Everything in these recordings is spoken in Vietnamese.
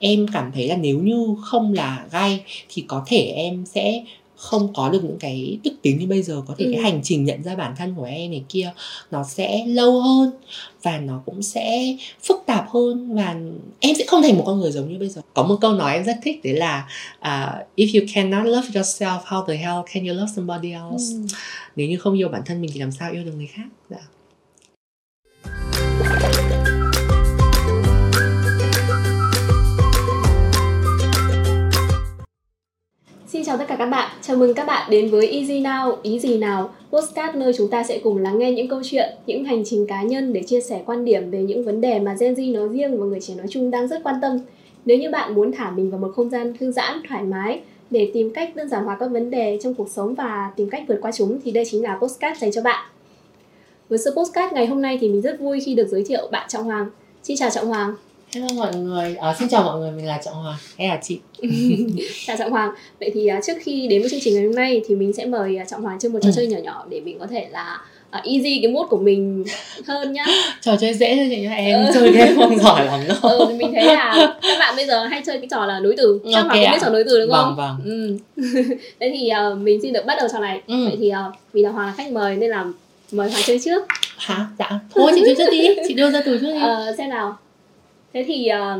em cảm thấy là nếu như không là gai thì có thể em sẽ không có được những cái đức tính như bây giờ có thể Ừ. cái hành trình nhận ra bản thân của em này kia nó sẽ lâu hơn và nó cũng sẽ phức tạp hơn và em sẽ không thành một con người giống như bây giờ có một câu nói em rất thích đấy là à, if you cannot love yourself how the hell can you love somebody else Ừ. nếu như không yêu bản thân mình thì làm sao yêu được người khác dạ. Xin chào tất cả các bạn, chào mừng các bạn đến với Easy Now, ý gì nào, postcard nơi chúng ta sẽ cùng lắng nghe những câu chuyện, những hành trình cá nhân để chia sẻ quan điểm về những vấn đề mà Gen Z nói riêng và người trẻ nói chung đang rất quan tâm. Nếu như bạn muốn thả mình vào một không gian thư giãn, thoải mái để tìm cách đơn giản hóa các vấn đề trong cuộc sống và tìm cách vượt qua chúng thì đây chính là postcard dành cho bạn. Với sự postcard ngày hôm nay thì mình rất vui khi được giới thiệu bạn Trọng Hoàng. Xin chào Trọng Hoàng. Hello mọi người, à, xin chào mọi người, mình là Trọng Hoàng, em là chị Chào Trọng Hoàng. Vậy thì à, trước khi đến với chương trình ngày hôm nay thì mình sẽ mời à, Trọng Hoàng chơi một trò Ừ. chơi nhỏ nhỏ để mình có thể là à, easy cái mood của mình hơn nhá. Trò chơi dễ thôi chị nhá, em Ừ. chơi game không giỏi lắm đâu Ừ, mình thấy là các bạn bây giờ hay chơi cái trò là nối từ. Chắc Ok Hoàng cũng biết trò nối từ đúng không? Vâng, vâng Ừ. Thế thì à, mình xin được bắt đầu trò này. Ừ. Vậy thì à, vì là Hoàng là khách mời nên là mời Hoàng chơi trước. Hả? Dạ, thôi chị chơi trước đi, chị đưa ra từ trước đi Ờ, xem nào. Thế thì à,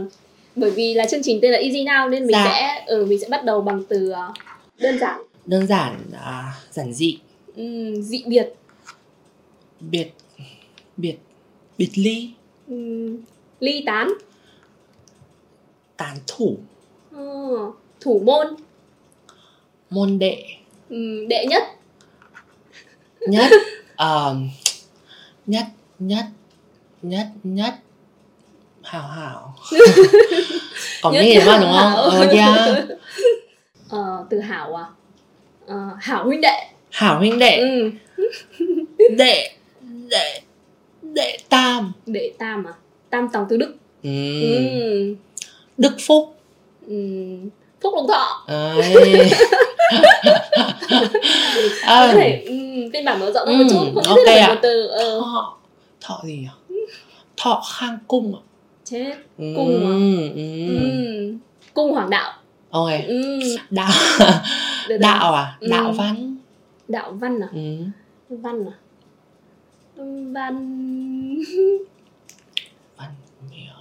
bởi vì là chương trình tên là Easy Now nên mình Dạ. sẽ ừ, mình sẽ bắt đầu bằng từ à, đơn giản, Đơn giản, à, giản dị, Ừm, dị biệt, biệt, biệt, biệt ly, Ừm, ly tán, tán thủ, Ờ, thủ môn, môn đệ. Ừm, đệ nhất, Nhất, ờm, nhất, nhất, nhất, nhất Hảo hảo Có Nhất nghe đúng không? Đúng không? Ờ, yeah. Ờ, từ hảo à? Ờ, hảo huynh đệ. Hảo huynh đệ, Ừm, đệ, đệ, đệ tam đệ tam à? Tam tòng tứ đức. ừ. Ừm, Đức Phúc ừm, phúc lộc thọ. Có thể phiên bản mở rộng hơn một chút, không ok biết là một từ ờ, thọ thọ gì nhỉ thọ khang cung ạ chết. Cung à? ừ, ừ. Ừm, cung hoàng đạo. ok Ừm, đạo đạo à Ừ. đạo văn đạo văn à? ừ. Văn à? Văn văn nhiều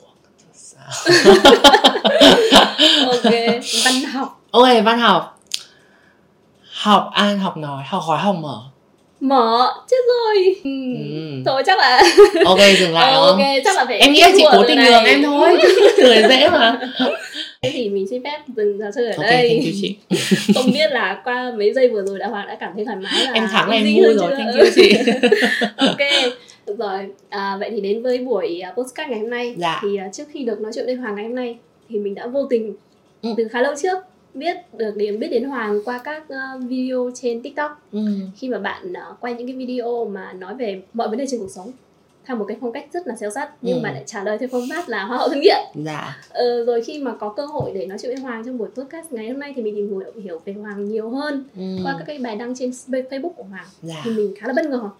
quốc tự sao ok văn học ok văn học học an học nói học hỏi học mở mở chết rồi. Ừ. ừ. thôi chắc là ok dừng lại đúng ok chắc là phải em nghĩ là chị cố tình nhường em thôi này dễ mà. Thế thì mình xin phép dừng trò chơi ở ok đây. you chị. Không biết là qua mấy giây vừa rồi đã hoàng đã cảm thấy thoải mái là em thắng em vui rồi thank you chị. Ok được rồi. À, vậy thì đến với buổi uh, postcard ngày hôm nay. Dạ. thì à, trước khi được nói chuyện với hoàng ngày hôm nay thì mình đã vô tình Ừ. từ khá lâu trước biết được đến biết đến hoàng qua các uh, video trên tiktok ừ. khi mà bạn uh, quay những cái video mà nói về mọi vấn đề trên cuộc sống theo một cái phong cách rất là xéo sắt nhưng Ừ. mà lại trả lời theo phong pháp là hoa hậu thân nghiện dạ ờ, rồi khi mà có cơ hội để nói chuyện với Hoàng trong buổi podcast ngày hôm nay thì mình tìm hiểu, hiểu về Hoàng nhiều hơn ừ. qua các cái bài đăng trên Facebook của Hoàng dạ thì mình khá là bất ngờ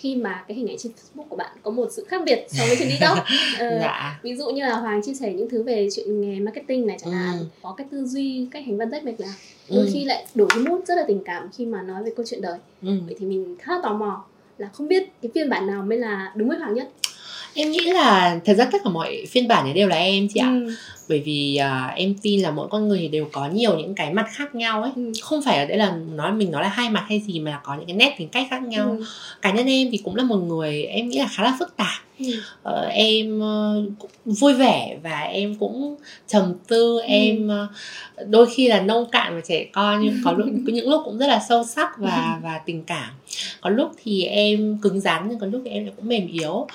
khi mà cái hình ảnh trên Facebook của bạn có một sự khác biệt so với trên TikTok Ờ, dạ ví dụ như là Hoàng chia sẻ những thứ về chuyện nghề marketing này chẳng hạn Ừ. có cái tư duy cách hành văn rất mạch lạc đôi Ừ. khi lại đổi cái mood rất là tình cảm khi mà nói về câu chuyện đời ừ. vậy thì mình khá là tò mò là không biết cái phiên bản nào mới là đúng với Hoàng nhất em nghĩ là thật ra tất cả mọi phiên bản này đều là em chị ạ Ừ. bởi vì à, em tin là mỗi con người đều có nhiều những cái mặt khác nhau ấy Ừ. không phải ở đây là nói mình nói là hai mặt hay gì mà là có những cái nét tính cách khác nhau Ừ. cá nhân em thì cũng là một người em nghĩ là khá là phức tạp. Ờ, em ờ, cũng vui vẻ và em cũng trầm tư. Em ờ, đôi khi là nông cạn và trẻ con nhưng có lúc những lúc cũng rất là sâu sắc và và tình cảm. Có lúc thì em cứng rắn nhưng có lúc thì em lại cũng mềm yếu.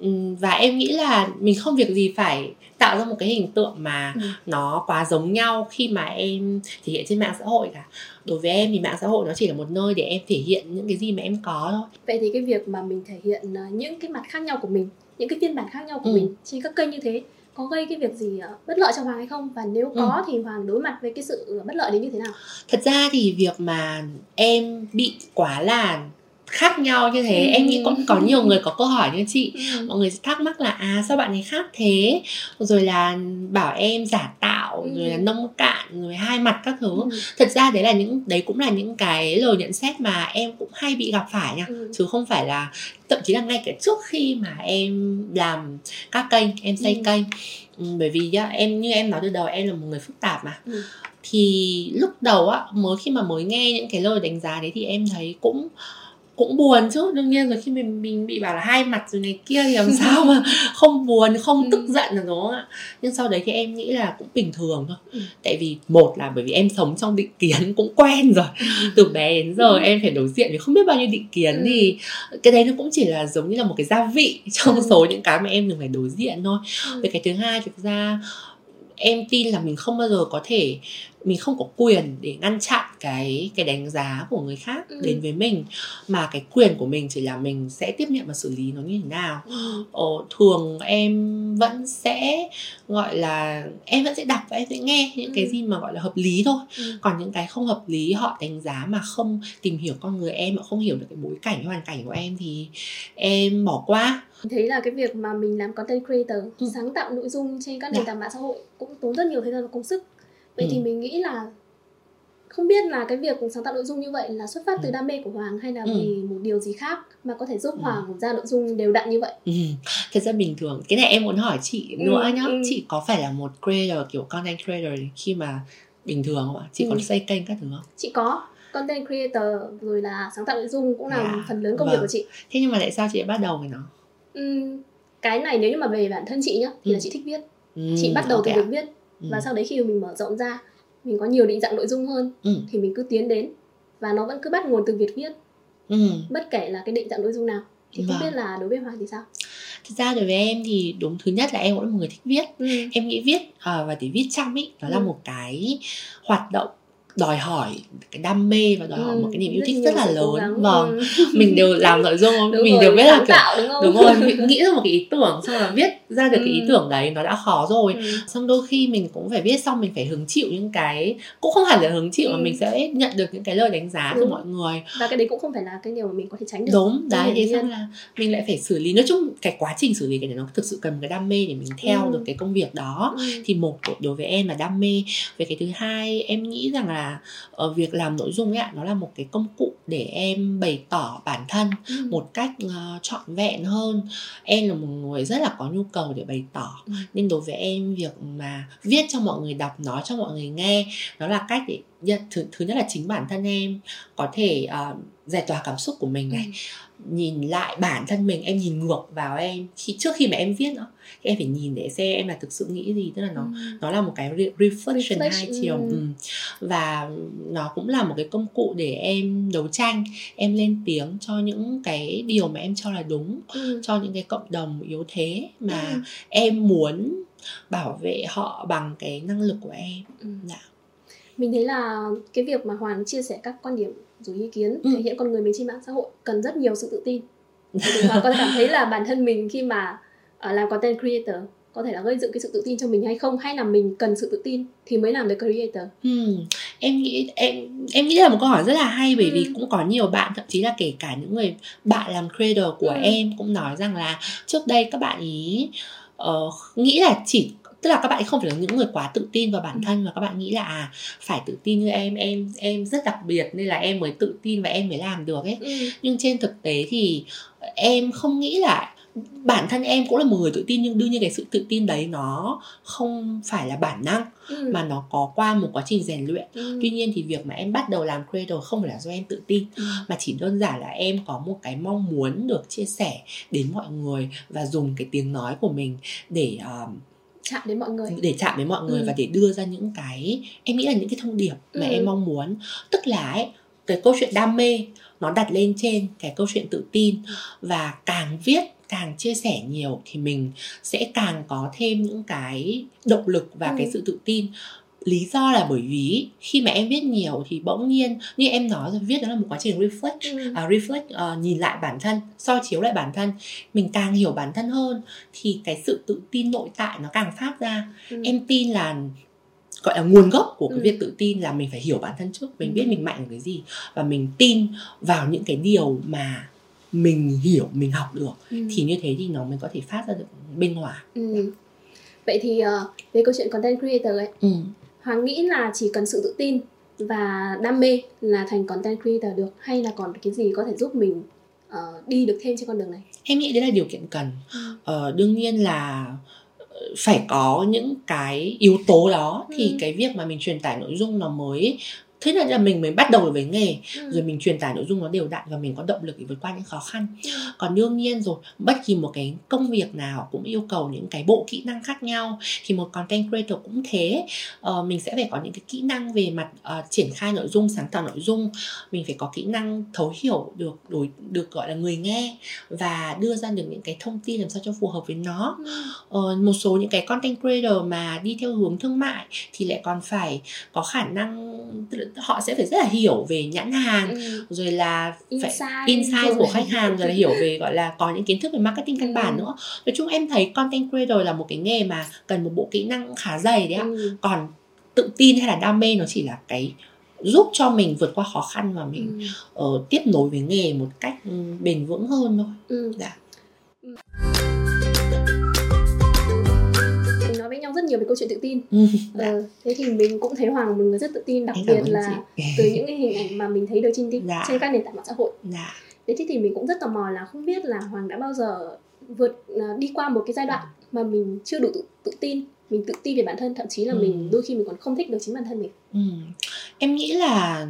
Ừm, và em nghĩ là mình không việc gì phải tạo ra một cái hình tượng mà Ừ. nó quá giống nhau khi mà em thể hiện trên mạng xã hội cả đối với em thì mạng xã hội nó chỉ là một nơi để em thể hiện những cái gì mà em có thôi Vậy thì cái việc mà mình thể hiện ờ, những cái mặt khác nhau của mình, những cái phiên bản khác nhau của Ừ. mình trên các kênh như thế có gây cái việc gì ờ, bất lợi cho Hoàng hay không? Và nếu Ừ. có thì Hoàng đối mặt với cái sự bất lợi đấy như thế nào? thật ra thì việc mà em bị quá là khác nhau như thế Ừ. em nghĩ cũng có nhiều người có câu hỏi như chị Ừ. mọi người sẽ thắc mắc là à sao bạn ấy khác thế rồi là bảo em giả tạo Ừ. rồi là nông cạn rồi hai mặt các thứ Ừ. thật ra đấy là những đấy cũng là những cái lời nhận xét mà em cũng hay bị gặp phải nha Ừ. chứ không phải là thậm chí là ngay cả trước khi mà em làm các kênh em xây Ừ. kênh ừ, bởi vì em như em nói từ đầu em là một người phức tạp mà Ừ. thì lúc đầu á mới khi mà mới nghe những cái lời đánh giá đấy thì em thấy cũng cũng buồn chứ đương nhiên rồi khi mình mình bị bảo là hai mặt rồi này kia thì làm sao mà không buồn không Ừ. tức giận được đúng không ạ nhưng sau đấy thì em nghĩ là cũng bình thường thôi Ừ. tại vì một là bởi vì em sống trong định kiến cũng quen rồi từ bé đến giờ em phải đối diện với không biết bao nhiêu định kiến Ừ. thì cái đấy nó cũng chỉ là giống như là một cái gia vị trong Ừ. số những cái mà em từng phải đối diện thôi Ừ. về cái thứ hai thực ra em tin là mình không bao giờ có thể mình không có quyền để ngăn chặn cái cái đánh giá của người khác Ừ. đến với mình mà cái quyền của mình chỉ là mình sẽ tiếp nhận và xử lý nó như thế nào Ừ. Ờ, thường em vẫn sẽ gọi là em vẫn sẽ đọc và em sẽ nghe những cái Ừ. gì mà gọi là hợp lý thôi Ừ. còn những cái không hợp lý họ đánh giá mà không tìm hiểu con người em mà không hiểu được cái bối cảnh hoàn cảnh của em thì em bỏ qua thấy là cái việc mà mình làm content creator Ừ. sáng tạo nội dung trên các Dạ. nền tảng mạng xã hội cũng tốn rất nhiều thời gian và công sức vậy Ừ. thì mình nghĩ là không biết là cái việc sáng tạo nội dung như vậy là xuất phát từ Ừ. đam mê của Hoàng hay là Ừ. vì một điều gì khác mà có thể giúp Ừ. Hoàng ra nội dung đều đặn như vậy Ừ, thật ra bình thường cái này em muốn hỏi chị Ừ, nữa nhá ừ. chị có phải là một creator kiểu content creator khi mà bình thường không ạ chị Ừ. có xây kênh các thứ không chị có content creator rồi là sáng tạo nội dung cũng là À, phần lớn công việc vâng. của chị thế nhưng mà tại sao chị lại bắt đầu với nó Ừm, cái này nếu như mà về bản thân chị nhá thì Ừ. là chị thích viết ừ, chị bắt đầu từ ok ạ. việc viết Ừ. và sau đấy khi mình mở rộng ra mình có nhiều định dạng nội dung hơn Ừ. thì mình cứ tiến đến và nó vẫn cứ bắt nguồn từ việc viết ừ. bất kể là cái định dạng nội dung nào thì không Vâng. biết là đối với Hoàng thì sao thật ra đối với em thì đúng thứ nhất là em cũng là một người thích viết ừ. em nghĩ viết à, và để viết chăm ý nó là Ừ. một cái hoạt động đòi hỏi cái đam mê và đòi hỏi Ừ, một cái niềm yêu thích rất là lớn gắng. vâng Ừ. mình đều làm nội dung đúng mình rồi, đều biết là kiểu tạo đúng không đúng rồi mình nghĩ ra một cái ý tưởng xong là viết ra được cái ý Ừ. tưởng đấy nó đã khó rồi Ừ. xong đôi khi mình cũng phải viết xong mình phải hứng chịu những cái cũng không hẳn là hứng chịu mà Ừ. mình sẽ nhận được những cái lời đánh giá từ Đúng. mọi người và cái đấy cũng không phải là cái điều mà mình có thể tránh được đúng đấy thế xong là mình lại phải xử lý nói chung cái quá trình xử lý cái này nó thực sự cần cái đam mê để mình theo Ừ. được cái công việc đó Ừ. thì một đối với em là đam mê về cái thứ hai em nghĩ rằng là ở việc làm nội dung ấy ạ nó là một cái công cụ để em bày tỏ bản thân Ừ. một cách uh, trọn vẹn hơn em là một người rất là có nhu cầu để bày tỏ Ừ. nên đối với em việc mà viết cho mọi người đọc nói cho mọi người nghe nó là cách để thứ, thứ nhất là chính bản thân em có thể uh, giải tỏa cảm xúc của mình này nhìn lại bản thân mình em nhìn ngược vào em khi trước khi mà em viết nữa thì em phải nhìn để xem em là thực sự nghĩ gì tức là nó Ừ. nó là một cái re- reflection Reflection, hai chiều ừ. ừ. và nó cũng là một cái công cụ để em đấu tranh em lên tiếng cho những cái điều mà em cho là đúng Ừ. cho những cái cộng đồng yếu thế mà Ừ. em muốn bảo vệ họ bằng cái năng lực của em Ừ. dạ mình thấy là cái việc mà Hoàng chia sẻ các quan điểm rồi ý kiến Ừ. thể hiện con người mình trên mạng xã hội cần rất nhiều sự tự tin vì Hoàng có cảm thấy là bản thân mình khi mà ờ, làm content creator có thể là gây dựng cái sự tự tin cho mình hay không hay là mình cần sự tự tin thì mới làm được creator Hmm, em nghĩ em em nghĩ là một câu hỏi rất là hay bởi vì Ừ. cũng có nhiều bạn thậm chí là kể cả những người bạn làm creator của Ừ. em cũng nói rằng là trước đây các bạn ý ờ, nghĩ là chỉ tức là các bạn không phải là những người quá tự tin vào bản Ừ. thân và các bạn nghĩ là à, phải tự tin như em em em rất đặc biệt nên là em mới tự tin và em mới làm được ấy ừ. nhưng trên thực tế thì em không nghĩ là bản thân em cũng là một người tự tin nhưng đương nhiên cái sự tự tin đấy nó không phải là bản năng Ừ. mà nó có qua một quá trình rèn luyện Ừ. tuy nhiên thì việc mà em bắt đầu làm creator không phải là do em tự tin Ừ. mà chỉ đơn giản là em có một cái mong muốn được chia sẻ đến mọi người và dùng cái tiếng nói của mình để um, chạm đến mọi người để chạm đến mọi người Ừ. và để đưa ra những cái em nghĩ là những cái thông điệp mà Ừ. em mong muốn tức là ấy, cái câu chuyện đam mê nó đặt lên trên cái câu chuyện tự tin và càng viết càng chia sẻ nhiều thì mình sẽ càng có thêm những cái động lực và Ừ. cái sự tự tin lý do là bởi vì khi mà em viết nhiều thì bỗng nhiên như em nói rồi viết đó là một quá trình reflect Ừ. à, reflect à, nhìn lại bản thân soi chiếu lại bản thân mình càng hiểu bản thân hơn thì cái sự tự tin nội tại nó càng phát ra Ừ. em tin là gọi là nguồn gốc của cái Ừ. việc tự tin là mình phải hiểu bản thân trước mình Ừ. biết mình mạnh ở cái gì và mình tin vào những cái điều mà mình hiểu mình học được Ừ. thì như thế thì nó mới có thể phát ra được bên ngoài Ừ. Vậy thì ờ, về câu chuyện content creator ấy, ừ. Hoàng nghĩ là chỉ cần sự tự tin và đam mê là thành content creator được hay là còn cái gì có thể giúp mình ờ, đi được thêm trên con đường này? em nghĩ đấy là điều kiện cần ờ, đương nhiên là ờ, phải có những cái yếu tố đó thì Ừ. cái việc mà mình truyền tải nội dung nó mới thế nên là mình mới bắt đầu với nghề Ừ. rồi mình truyền tải nội dung nó đều đặn và mình có động lực để vượt qua những khó khăn Ừ. còn đương nhiên rồi bất kỳ một cái công việc nào cũng yêu cầu những cái bộ kỹ năng khác nhau thì một content creator cũng thế ờ, mình sẽ phải có những cái kỹ năng về mặt ờ, triển khai nội dung sáng tạo nội dung mình phải có kỹ năng thấu hiểu được đối được gọi là người nghe và đưa ra được những cái thông tin làm sao cho phù hợp với nó Ừ. ờ, một số những cái content creator mà đi theo hướng thương mại thì lại còn phải có khả năng họ sẽ phải rất là hiểu về nhãn hàng Ừ. rồi là phải Insight, insight của khách hàng rồi là hiểu về gọi là có những kiến thức về marketing căn bản Ừ. nữa nói chung em thấy content creator là một cái nghề mà cần một bộ kỹ năng khá dày đấy ạ Ừ. còn tự tin hay là đam mê nó chỉ là cái giúp cho mình vượt qua khó khăn và mình Ừ. ờ, tiếp nối với nghề một cách ừ, bền vững hơn thôi Ừ. Dạ. Rất nhiều về câu chuyện tự tin. Ừ. Ờ, thế thì mình cũng thấy Hoàng người rất tự tin, đặc biệt là chị. từ những cái hình ảnh mà mình thấy được trên Dạ. trên các nền tảng mạng xã hội. dạ Thế thì mình cũng rất tò mò là không biết là Hoàng đã bao giờ vượt à, đi qua một cái giai đoạn mà mình chưa đủ tự, tự tin, mình tự tin về bản thân, thậm chí là Ừ. mình đôi khi mình còn không thích được chính bản thân mình. Ừ. Em nghĩ là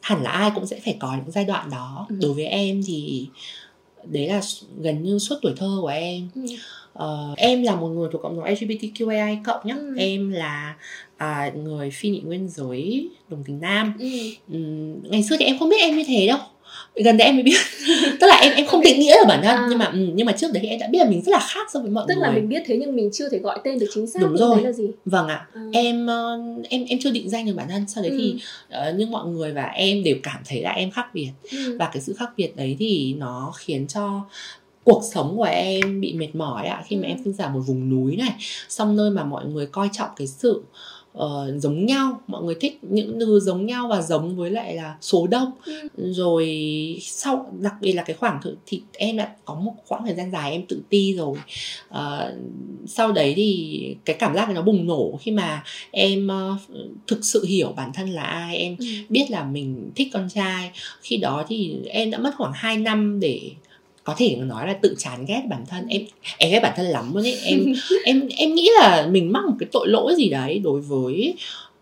hẳn là ai cũng sẽ phải có những giai đoạn đó. Ừ. Đối với em thì đấy là gần như suốt tuổi thơ của em. Ừ. Ờ, em là một người thuộc cộng đồng LGBTQI cộng nhé. Ừ. Em là à, người phi nhị nguyên giới đồng tính nam. Ừ. Ừm, ngày xưa thì em không biết em như thế đâu gần đây em mới biết tức là em em không định nghĩa ở bản thân À. nhưng mà ừ, nhưng mà trước đấy em đã biết là mình rất là khác so với mọi Tức người là mình biết thế nhưng mình chưa thể gọi tên được chính xác Đúng rồi. đấy là gì. vâng ạ À. em ờ, em em chưa định danh được bản thân sau đấy Ừ. thì ờ, nhưng mọi người và em đều cảm thấy là em khác biệt Ừ. và cái sự khác biệt đấy thì nó khiến cho cuộc sống của em bị mệt mỏi ạ khi mà Ừ. em sinh ra một vùng núi này xong nơi mà mọi người coi trọng cái sự ờ, giống nhau mọi người thích những thứ giống nhau và giống với lại là số đông Ừ. rồi sau đặc biệt là cái khoảng thời thì em đã có một khoảng thời gian dài em tự ti rồi Ờ, sau đấy thì cái cảm giác nó bùng nổ khi mà em ờ, thực sự hiểu bản thân là ai em Ừ. biết là mình thích con trai khi đó thì em đã mất khoảng 2 năm để có thể nói là tự chán ghét bản thân em em ghét bản thân lắm luôn ấy em em em nghĩ là mình mắc một cái tội lỗi gì đấy đối với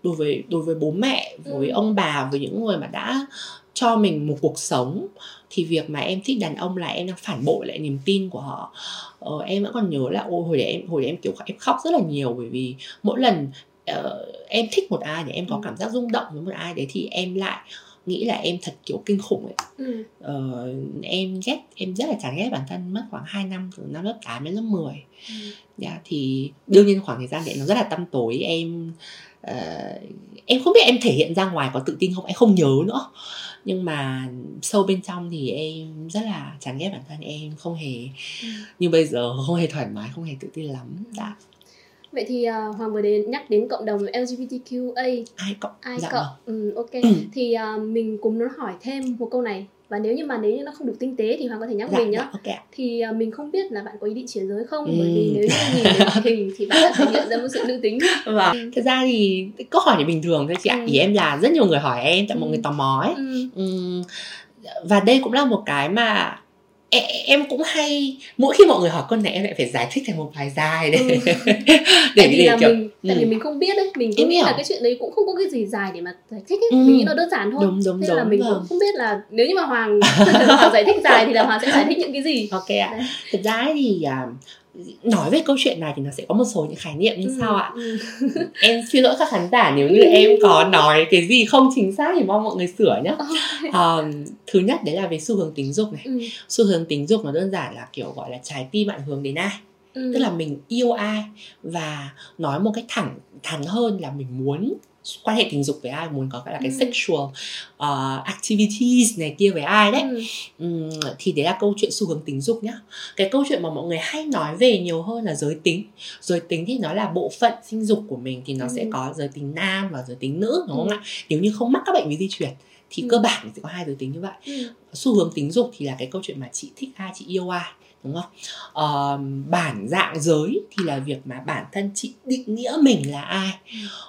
đối với đối với bố mẹ với Ừ. ông bà với những người mà đã cho mình một cuộc sống thì việc mà em thích đàn ông là em đang phản bội lại niềm tin của họ ờ, em vẫn còn nhớ là ôi hồi đấy em hồi đấy em kiểu em khóc rất là nhiều bởi vì mỗi lần ờ, em thích một ai thì em có Ừ. cảm giác rung động với một ai đấy thì em lại nghĩ là em thật kiểu kinh khủng ấy Ừ. ờ, em ghét em rất là chán ghét bản thân mất khoảng 2 năm từ năm lớp 8 đến lớp 10 Ừ. dạ thì đương nhiên khoảng thời gian đấy nó rất là tăm tối em ờ, em không biết em thể hiện ra ngoài có tự tin không em không nhớ nữa nhưng mà sâu bên trong thì em rất là chán ghét bản thân em không hề Ừ. như bây giờ không hề thoải mái không hề tự tin lắm dạ Vậy thì à, Hoàng vừa đến nhắc đến cộng đồng LGBTQA ai cộng ai dạ cộng vâng. ừ, ok. Thì à, mình cùng nó hỏi thêm một câu này. Và nếu như mà nếu như nó không được tinh tế thì hoàng có thể nhắc dạ, mình nhá. dạ, ok ạ. thì à, mình không biết là bạn có ý định chuyển giới không? Ừ. bởi vì nếu như nhìn đến hình thì bạn thể hiện ra một sự nữ tính. Vâng. Thật ra thì câu hỏi này bình thường thôi chị ạ. Ừ. ý em là rất nhiều người hỏi em tại Ừ. mọi người tò mò ấy. Ừ. Ừm, và đây cũng là một cái mà em cũng hay mỗi khi mọi người hỏi con này em lại phải giải thích thành một bài dài để Ừ. để tại vì để là kiểu mình tại ừ. vì mình không biết đấy mình cứ Em nghĩ là cái chuyện đấy cũng không có cái gì dài để mà giải thích ấy Ừ. mình nghĩ nó đơn giản thôi đúng đúng thế đúng là mình cũng không biết là nếu như mà hoàng hoàng giải thích dài thì là hoàng sẽ giải thích những cái gì ok ạ Đấy. thực ra thì à, nói về câu chuyện này thì nó sẽ có một số những khái niệm như Ừ, sau ạ ừ. em xin lỗi các khán giả nếu như em có nói cái gì không chính xác thì mong mọi người sửa nhé Ờ, thứ nhất đấy là về xu hướng tính dục này ừ. xu hướng tính dục nó đơn giản là kiểu gọi là trái tim bạn hướng đến ai Ừ. tức là mình yêu ai và nói một cách thẳng thắn hơn là mình muốn quan hệ tình dục với ai muốn có gọi là cái Ừ. sexual uh, activities này kia với ai đấy Ừ. Ừm, thì đấy là câu chuyện xu hướng tính dục nhá cái câu chuyện mà mọi người hay nói về nhiều hơn là giới tính giới tính thì nó là bộ phận sinh dục của mình thì nó Ừ. sẽ có giới tính nam và giới tính nữ đúng không Ừ. ạ nếu như không mắc các bệnh về di truyền thì Ừ. cơ bản sẽ có hai giới tính như vậy Ừ. xu hướng tính dục thì là cái câu chuyện mà chị thích ai chị yêu ai đúng không Ờ, bản dạng giới thì là việc mà bản thân chị định nghĩa mình là ai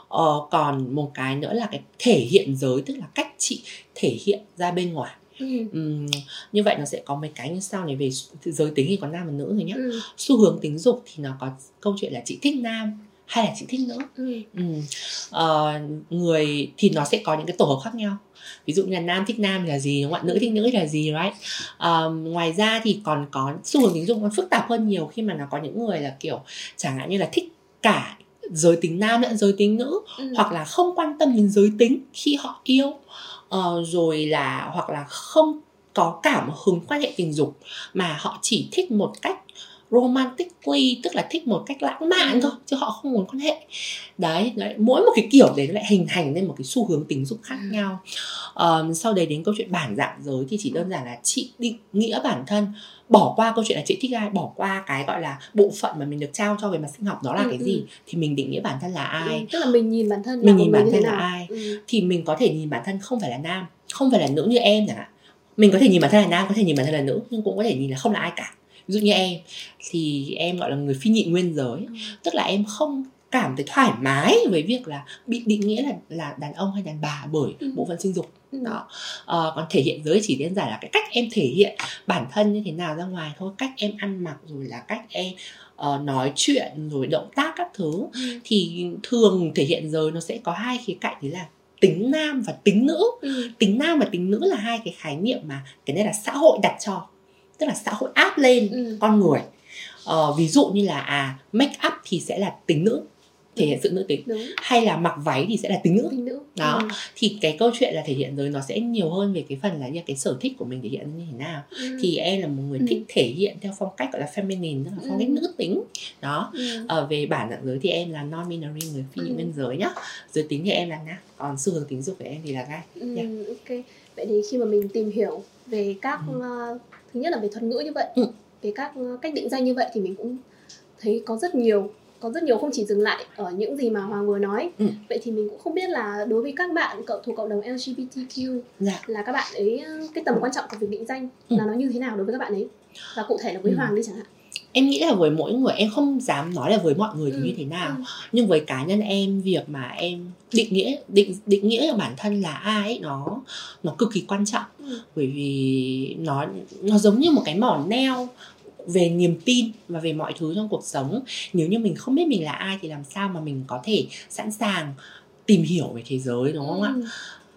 ờ, còn một cái nữa là cái thể hiện giới tức là cách chị thể hiện ra bên ngoài Ừ. Ừm, như vậy nó sẽ có mấy cái như sau này về giới tính thì có nam và nữ rồi nhé Ừ. xu hướng tính dục thì nó có câu chuyện là chị thích nam hay là chị thích nữ Ừ. Ừm, ờ, người thì nó sẽ có những cái tổ hợp khác nhau ví dụ như là nam thích nam là gì đúng không ạ nữ thích nữ là gì right Ờ, ngoài ra thì còn có xu hướng tính dục còn phức tạp hơn nhiều khi mà nó có những người là kiểu chẳng hạn như là thích cả giới tính nam lẫn giới tính nữ Ừ. hoặc là không quan tâm đến giới tính khi họ yêu Ờ, rồi là hoặc là không có cảm hứng quan hệ tình dục mà họ chỉ thích một cách romantically tức là thích một cách lãng mạn Ừ. thôi chứ họ không muốn quan hệ đấy, đấy mỗi một cái kiểu đấy nó lại hình thành nên một cái xu hướng tính dục khác Ừ. nhau Ờm, sau đấy đến câu chuyện bản dạng giới thì chỉ đơn giản là chị định nghĩa bản thân bỏ qua câu chuyện là chị thích ai bỏ qua cái gọi là bộ phận mà mình được trao cho về mặt sinh học đó là Ừ, cái ừ. gì thì mình định nghĩa bản thân là ai Ừ. tức là mình nhìn bản thân Mình nhìn bản thân là nào. ai. Ừ. thì mình có thể nhìn bản thân không phải là nam không phải là nữ như em chẳng hạn mình có thể nhìn bản thân là nam có thể nhìn bản thân là nữ nhưng cũng có thể nhìn là không là ai cả dụ như em thì em gọi là người phi nhị nguyên giới Ừ. tức là em không cảm thấy thoải mái với việc là bị định nghĩa là là đàn ông hay đàn bà bởi Ừ. bộ phận sinh dục Ừ. đó Ờ, còn thể hiện giới chỉ đơn giản là cái cách em thể hiện bản thân như thế nào ra ngoài thôi cách em ăn mặc rồi là cách em ờ, nói chuyện rồi động tác các thứ Ừ. thì thường thể hiện giới nó sẽ có hai khía cạnh đấy là tính nam và tính nữ Ừ. tính nam và tính nữ là hai cái khái niệm mà cái này là xã hội đặt cho tức là xã hội áp lên Ừ. con người ờ, ví dụ như là à make up thì sẽ là tính nữ thể hiện sự nữ tính đúng hay là mặc váy thì sẽ là tính nữ tính nữ Đó. Ừ. thì cái câu chuyện là thể hiện giới nó sẽ nhiều hơn về cái phần là như cái sở thích của mình thể hiện như thế nào Ừ. thì em là một người Ừ. thích thể hiện theo phong cách gọi là feminine tức là phong cách Ừ. nữ tính đó Ừ. ở về bản dạng giới thì em là non binary người phi Ừ. nguyên giới nhá giới tính thì em là nam còn xu hướng tính dục của em thì là gai Ừ, Yeah. ok. Vậy thì khi mà mình tìm hiểu về các Ừ. thứ nhất là về thuật ngữ như vậy, Ừ. về các ờ, cách định danh như vậy thì mình cũng thấy có rất nhiều có rất nhiều không chỉ dừng lại ở những gì mà Hoàng vừa nói. Ừ. Vậy thì mình cũng không biết là đối với các bạn cậu thuộc cộng đồng LGBTQ dạ là các bạn ấy cái tầm quan trọng của việc định danh Ừ. là nó như thế nào đối với các bạn ấy và cụ thể là với Ừ. Hoàng đi chẳng hạn. Em nghĩ là với mỗi người em không dám nói là với mọi người thì Ừ. như thế nào Ừ. nhưng với cá nhân em việc mà em định nghĩa định định nghĩa cho bản thân là ai ấy, nó nó cực kỳ quan trọng Ừ. bởi vì nó nó giống như một cái mỏ neo về niềm tin và về mọi thứ trong cuộc sống nếu như mình không biết mình là ai thì làm sao mà mình có thể sẵn sàng tìm hiểu về thế giới đúng không ạ Ừ.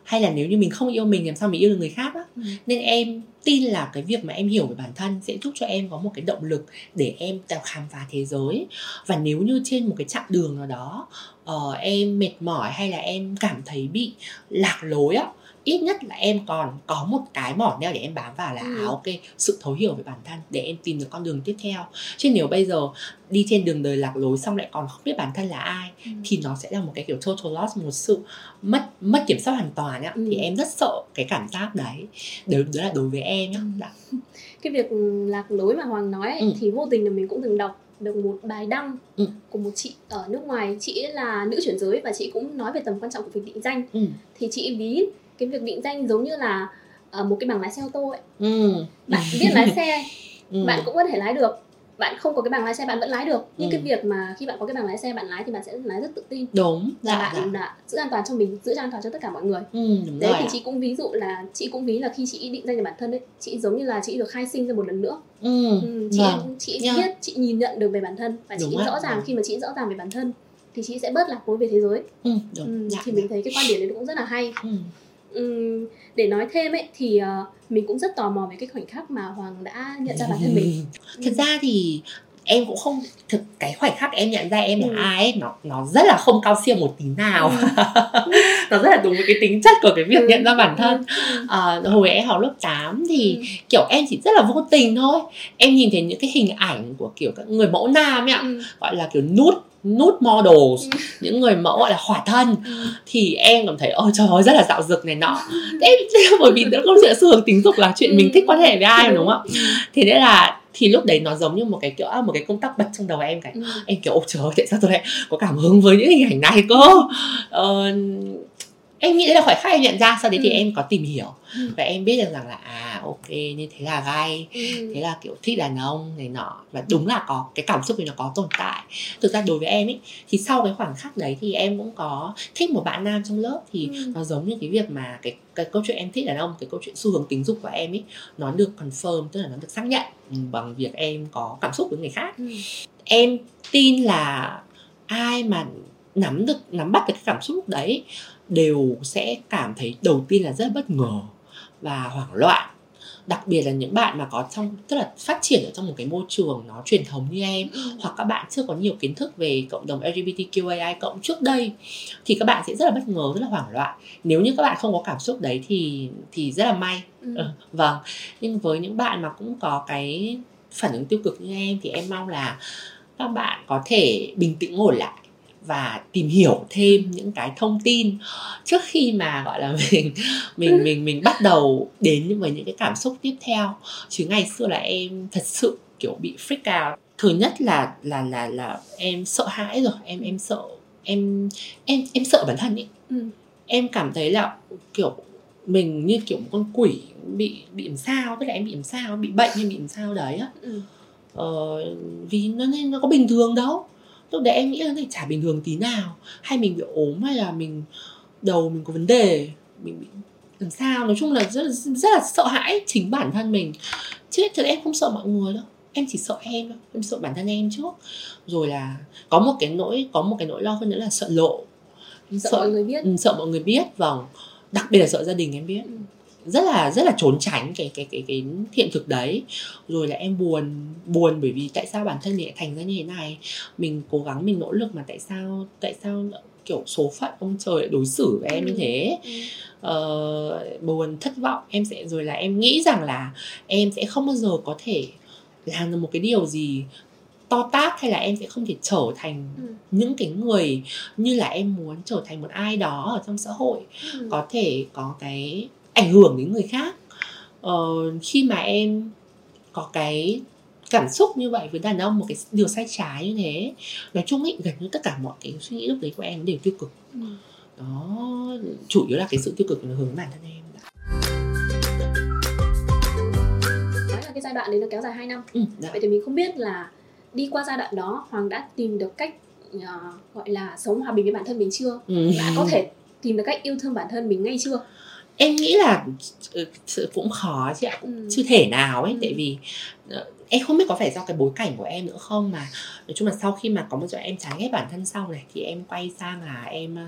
hay là nếu như mình không yêu mình làm sao mình yêu được người khác á Ừ. nên em tin là cái việc mà em hiểu về bản thân sẽ giúp cho em có một cái động lực để em tạo khám phá thế giới và nếu như trên một cái chặng đường nào đó ờ, em mệt mỏi hay là em cảm thấy bị lạc lối á ít nhất là em còn có một cái mỏ neo để em bám vào là Ừ. à ok sự thấu hiểu về bản thân để em tìm được con đường tiếp theo chứ nếu bây giờ đi trên đường đời lạc lối xong lại còn không biết bản thân là ai Ừ. thì nó sẽ là một cái kiểu total loss một sự mất mất kiểm soát hoàn toàn nhá Ừ. thì em rất sợ cái cảm giác đấy đấy, đấy là đối với em nhá Ừ. dạ. cái việc lạc lối mà Hoàng nói ấy, Ừ. thì vô tình là mình cũng từng đọc được một bài đăng Ừ. của một chị ở nước ngoài chị ấy là nữ chuyển giới và chị cũng nói về tầm quan trọng của việc định danh ừ. thì chị ví cái việc định danh giống như là ờ, một cái bằng lái xe ô tô ấy Ừ. bạn biết lái xe ừ. bạn cũng có thể lái được bạn không có cái bằng lái xe bạn vẫn lái được nhưng Ừ. cái việc mà khi bạn có cái bằng lái xe bạn lái thì bạn sẽ lái rất tự tin đúng và dạ, bạn dạ. đã giữ an toàn cho mình giữ an toàn cho tất cả mọi người Ừ, đúng đấy rồi thì ạ. chị cũng ví dụ là chị cũng ví là khi chị định danh về bản thân ấy chị giống như là chị được khai sinh ra một lần nữa ừ. Ừ, chị vâng. chị Nha. biết chị nhìn nhận được về bản thân và Đúng chị rõ ràng vâng. khi mà chị rõ ràng về bản thân thì chị sẽ bớt lạc lối về thế giới ừ, đúng. ừ, dạ, thì dạ. mình thấy cái quan điểm đấy cũng rất là hay ừ. Để nói thêm ấy thì ờ, mình cũng rất tò mò về cái khoảnh khắc mà hoàng đã nhận ra bản thân mình. Thật ra thì em cũng không thực cái khoảnh khắc em nhận ra em là Ừ. ai ấy, nó nó rất là không cao siêu một tí nào. Ừ. nó rất là đúng với cái tính chất của cái việc Ừ, nhận ra bản thân. Ờ, hồi em học lớp 8 thì ừ, kiểu em chỉ rất là vô tình thôi. Em nhìn thấy những cái hình ảnh của kiểu các người mẫu nam ấy ạ ừ, gọi là kiểu nút nút models. Những người mẫu gọi là khỏa thân. Thì em cảm thấy ôi trời ơi rất là dạo dực này nọ. Em bởi vì câu chuyện xu hướng tính dục là chuyện mình thích quan hệ với ai đúng không? Thế nên là thì lúc đấy nó giống như một cái kiểu một cái công tắc bật trong đầu em cái em kiểu ôi trời ơi tại sao tôi lại có cảm hứng với những hình ảnh này cơ? Ờ, em nghĩ đấy là khoảnh khắc em nhận ra sau đấy ừ. thì em có tìm hiểu ừ. và em biết được rằng là à ok như thế là gay ừ. thế là kiểu thích đàn ông này nọ và đúng là có cái cảm xúc thì nó có tồn tại thực ra đối với em ấy thì sau cái khoảnh khắc đấy thì em cũng có thích một bạn nam trong lớp thì ừ. nó giống như cái việc mà cái cái câu chuyện em thích đàn ông cái câu chuyện xu hướng tính dục của em ấy nó được confirm tức là nó được xác nhận bằng việc em có cảm xúc với người khác ừ. em tin là ai mà nắm được nắm bắt được cái cảm xúc đấy đều sẽ cảm thấy đầu tiên là rất bất ngờ và hoảng loạn. Đặc biệt là những bạn mà có trong tức là phát triển ở trong một cái môi trường nó truyền thống như em ừ. hoặc các bạn chưa có nhiều kiến thức về cộng đồng LGBTQAI cộng trước đây thì các bạn sẽ rất là bất ngờ rất là hoảng loạn. Nếu như các bạn không có cảm xúc đấy thì thì rất là may. Ừ. Ừ, vâng. Nhưng với những bạn mà cũng có cái phản ứng tiêu cực như em thì em mong là các bạn có thể bình tĩnh ngồi lại và tìm hiểu thêm những cái thông tin trước khi mà gọi là mình mình mình mình bắt đầu đến với những cái cảm xúc tiếp theo. Chứ ngày xưa là em thật sự kiểu bị freak out. Thứ nhất là là là là em sợ hãi rồi. Em em sợ em em em sợ bản thân ấy ừ. em cảm thấy là kiểu mình như kiểu một con quỷ bị bị làm sao. Tức là em bị làm sao bị bệnh hay bị làm sao đấy á. Ừ. ờ, vì nó nên nó có bình thường đâu lúc đấy em nghĩ là này chả bình thường tí nào. Hay mình bị ốm hay là mình đầu mình có vấn đề mình bị làm sao. Nói chung là rất, rất là sợ hãi chính bản thân mình. Chứ thực em không sợ mọi người đâu. Em chỉ sợ em thôi. Em sợ bản thân em trước. Rồi là có một cái nỗi có một cái nỗi lo hơn nữa là sợ lộ. Sợ, sợ mọi người biết. Ừ, sợ mọi người biết vâng. Đặc biệt là sợ gia đình em biết. Ừ rất là rất là trốn tránh cái cái cái cái hiện thực đấy rồi là em buồn buồn bởi vì tại sao bản thân mình lại thành ra như thế này mình cố gắng mình nỗ lực mà tại sao tại sao kiểu số phận ông trời lại đối xử với em như ừ. thế uh, buồn thất vọng em sẽ rồi là em nghĩ rằng là em sẽ không bao giờ có thể làm được một cái điều gì to tát hay là em sẽ không thể trở thành ừ. những cái người như là em muốn trở thành một ai đó ở trong xã hội ừ. có thể có cái ảnh hưởng đến người khác ờ, khi mà em có cái cảm xúc như vậy với đàn ông một cái điều sai trái như thế nói chung ấy gần như tất cả mọi cái suy nghĩ lúc đấy của em đều tiêu cực ừ. đó chủ yếu là cái sự tiêu cực nó hướng bản thân em nói là cái giai đoạn đấy nó kéo dài 2 năm ừ, dạ. vậy thì mình không biết là đi qua giai đoạn đó hoàng đã tìm được cách uh, gọi là sống hòa bình với bản thân mình chưa ừ. đã có thể tìm được cách yêu thương bản thân mình ngay chưa em nghĩ là ừ, sự cũng khó chứ ạ ừ. chưa thể nào ấy ừ. tại vì ờ, em không biết có phải do cái bối cảnh của em nữa không mà nói chung là sau khi mà có một chỗ em chán ghét bản thân sau này thì em quay sang là em ờ,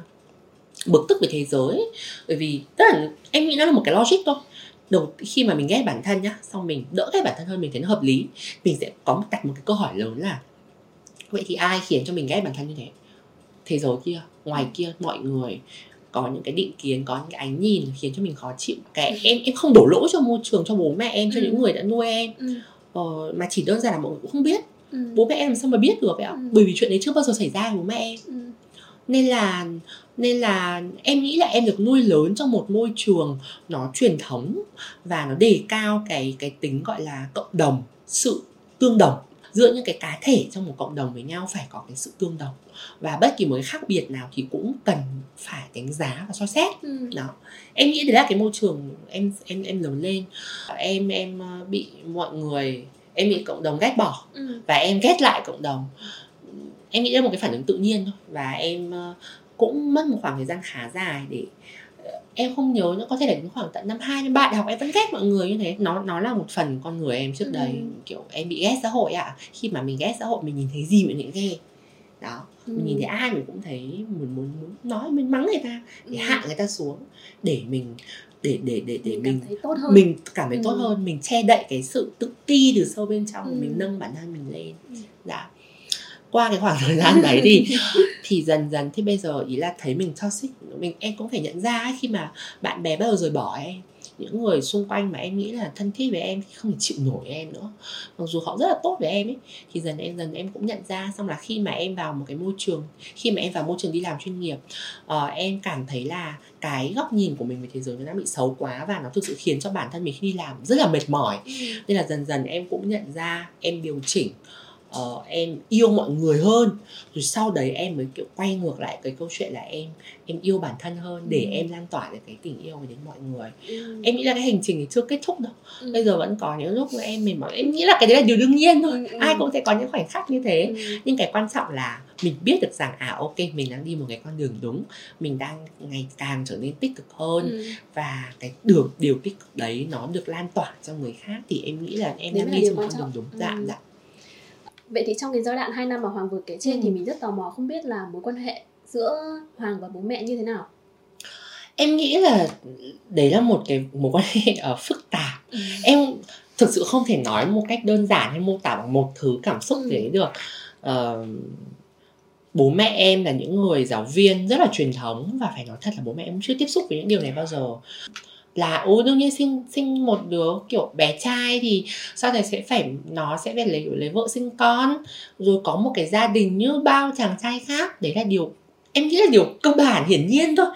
bực tức về thế giới bởi vì tức là em nghĩ nó là một cái logic thôi đầu khi mà mình ghét bản thân nhá xong mình đỡ ghét bản thân hơn mình thấy nó hợp lý mình sẽ có một đặt một cái câu hỏi lớn là vậy thì ai khiến cho mình ghét bản thân như thế thế giới kia ngoài ừ. kia mọi người có những cái định kiến có những cái ánh nhìn khiến cho mình khó chịu cái ừ. em em không đổ lỗi cho môi trường cho bố mẹ em cho ừ. những người đã nuôi em ừ. ờ, mà chỉ đơn giản là mọi người cũng không biết ừ. bố mẹ em làm sao mà biết được ạ ừ. bởi vì chuyện đấy chưa bao giờ xảy ra với bố mẹ em ừ. nên là nên là em nghĩ là em được nuôi lớn trong một môi trường nó truyền thống và nó đề cao cái cái tính gọi là cộng đồng sự tương đồng giữa những cái cá thể trong một cộng đồng với nhau phải có cái sự tương đồng. Và bất kỳ một cái khác biệt nào thì cũng cần phải đánh giá và so xét. Ừ. đó. Em nghĩ đấy là cái môi trường em em em lớn lên. Em em ờ, bị mọi người em bị cộng đồng ghét bỏ ừ. và em ghét lại cộng đồng. Em nghĩ là một cái phản ứng tự nhiên thôi. Và em ờ, cũng mất một khoảng thời gian khá dài để em không nhớ nữa có thể là đến khoảng tận năm hai năm ba đại học em vẫn ghét mọi người như thế nó nó là một phần con người em trước ừ. đây kiểu em bị ghét xã hội ạ à. khi mà mình ghét xã hội mình nhìn thấy gì mình lại ghê đó ừ. mình nhìn thấy ai mình cũng thấy mình muốn, muốn nói mình mắng người ta để ừ. hạ người ta xuống để mình để để để để mình mình, thấy tốt hơn. mình cảm thấy ừ. tốt hơn mình che đậy cái sự tự ti từ sâu bên trong ừ. mình nâng bản thân mình lên ừ. dạ qua cái khoảng thời gian đấy thì thì dần dần thì bây giờ ý là thấy mình toxic mình em cũng phải nhận ra ấy, khi mà bạn bè bắt đầu rời bỏ em những người xung quanh mà em nghĩ là thân thiết với em thì không thể chịu nổi em nữa mặc dù họ rất là tốt với em ấy thì dần em dần em cũng nhận ra xong là khi mà em vào một cái môi trường khi mà em vào môi trường đi làm chuyên nghiệp uh, em cảm thấy là cái góc nhìn của mình về thế giới nó đã bị xấu quá và nó thực sự khiến cho bản thân mình khi đi làm rất là mệt mỏi ừ. nên là dần dần em cũng nhận ra em điều chỉnh uh, em yêu mọi người hơn rồi sau đấy em mới kiểu quay ngược lại cái câu chuyện là em em yêu bản thân hơn để ừ. em lan tỏa được cái tình yêu đến mọi người ừ. em nghĩ là cái hành trình thì chưa kết thúc đâu ừ. bây giờ vẫn có những lúc mà em mệt mỏi em nghĩ là cái đấy là điều đương nhiên thôi ừ. ai cũng sẽ có những khoảnh khắc như thế ừ. nhưng cái quan trọng là mình biết được rằng à ok mình đang đi một cái con đường đúng mình đang ngày càng trở nên tích cực hơn ừ. và cái đường điều tích cực đấy nó được lan tỏa cho người khác thì em nghĩ là em đấy đang đi trên một con đường đúng ừ. dạ dạ vậy thì trong cái giai đoạn 2 năm mà Hoàng vừa kể trên ừ. thì mình rất tò mò không biết là mối quan hệ giữa Hoàng và bố mẹ như thế nào em nghĩ là đấy là một cái mối quan hệ uh, phức tạp ừ. em thực sự không thể nói một cách đơn giản hay mô tả bằng một thứ cảm xúc ừ. đấy được uh, bố mẹ em là những người giáo viên rất là truyền thống và phải nói thật là bố mẹ em chưa tiếp xúc với những điều này bao giờ là ô đương nhiên sinh sinh một đứa kiểu bé trai thì sau này sẽ phải nó sẽ phải lấy lấy vợ sinh con rồi có một cái gia đình như bao chàng trai khác đấy là điều em nghĩ là điều cơ bản hiển nhiên thôi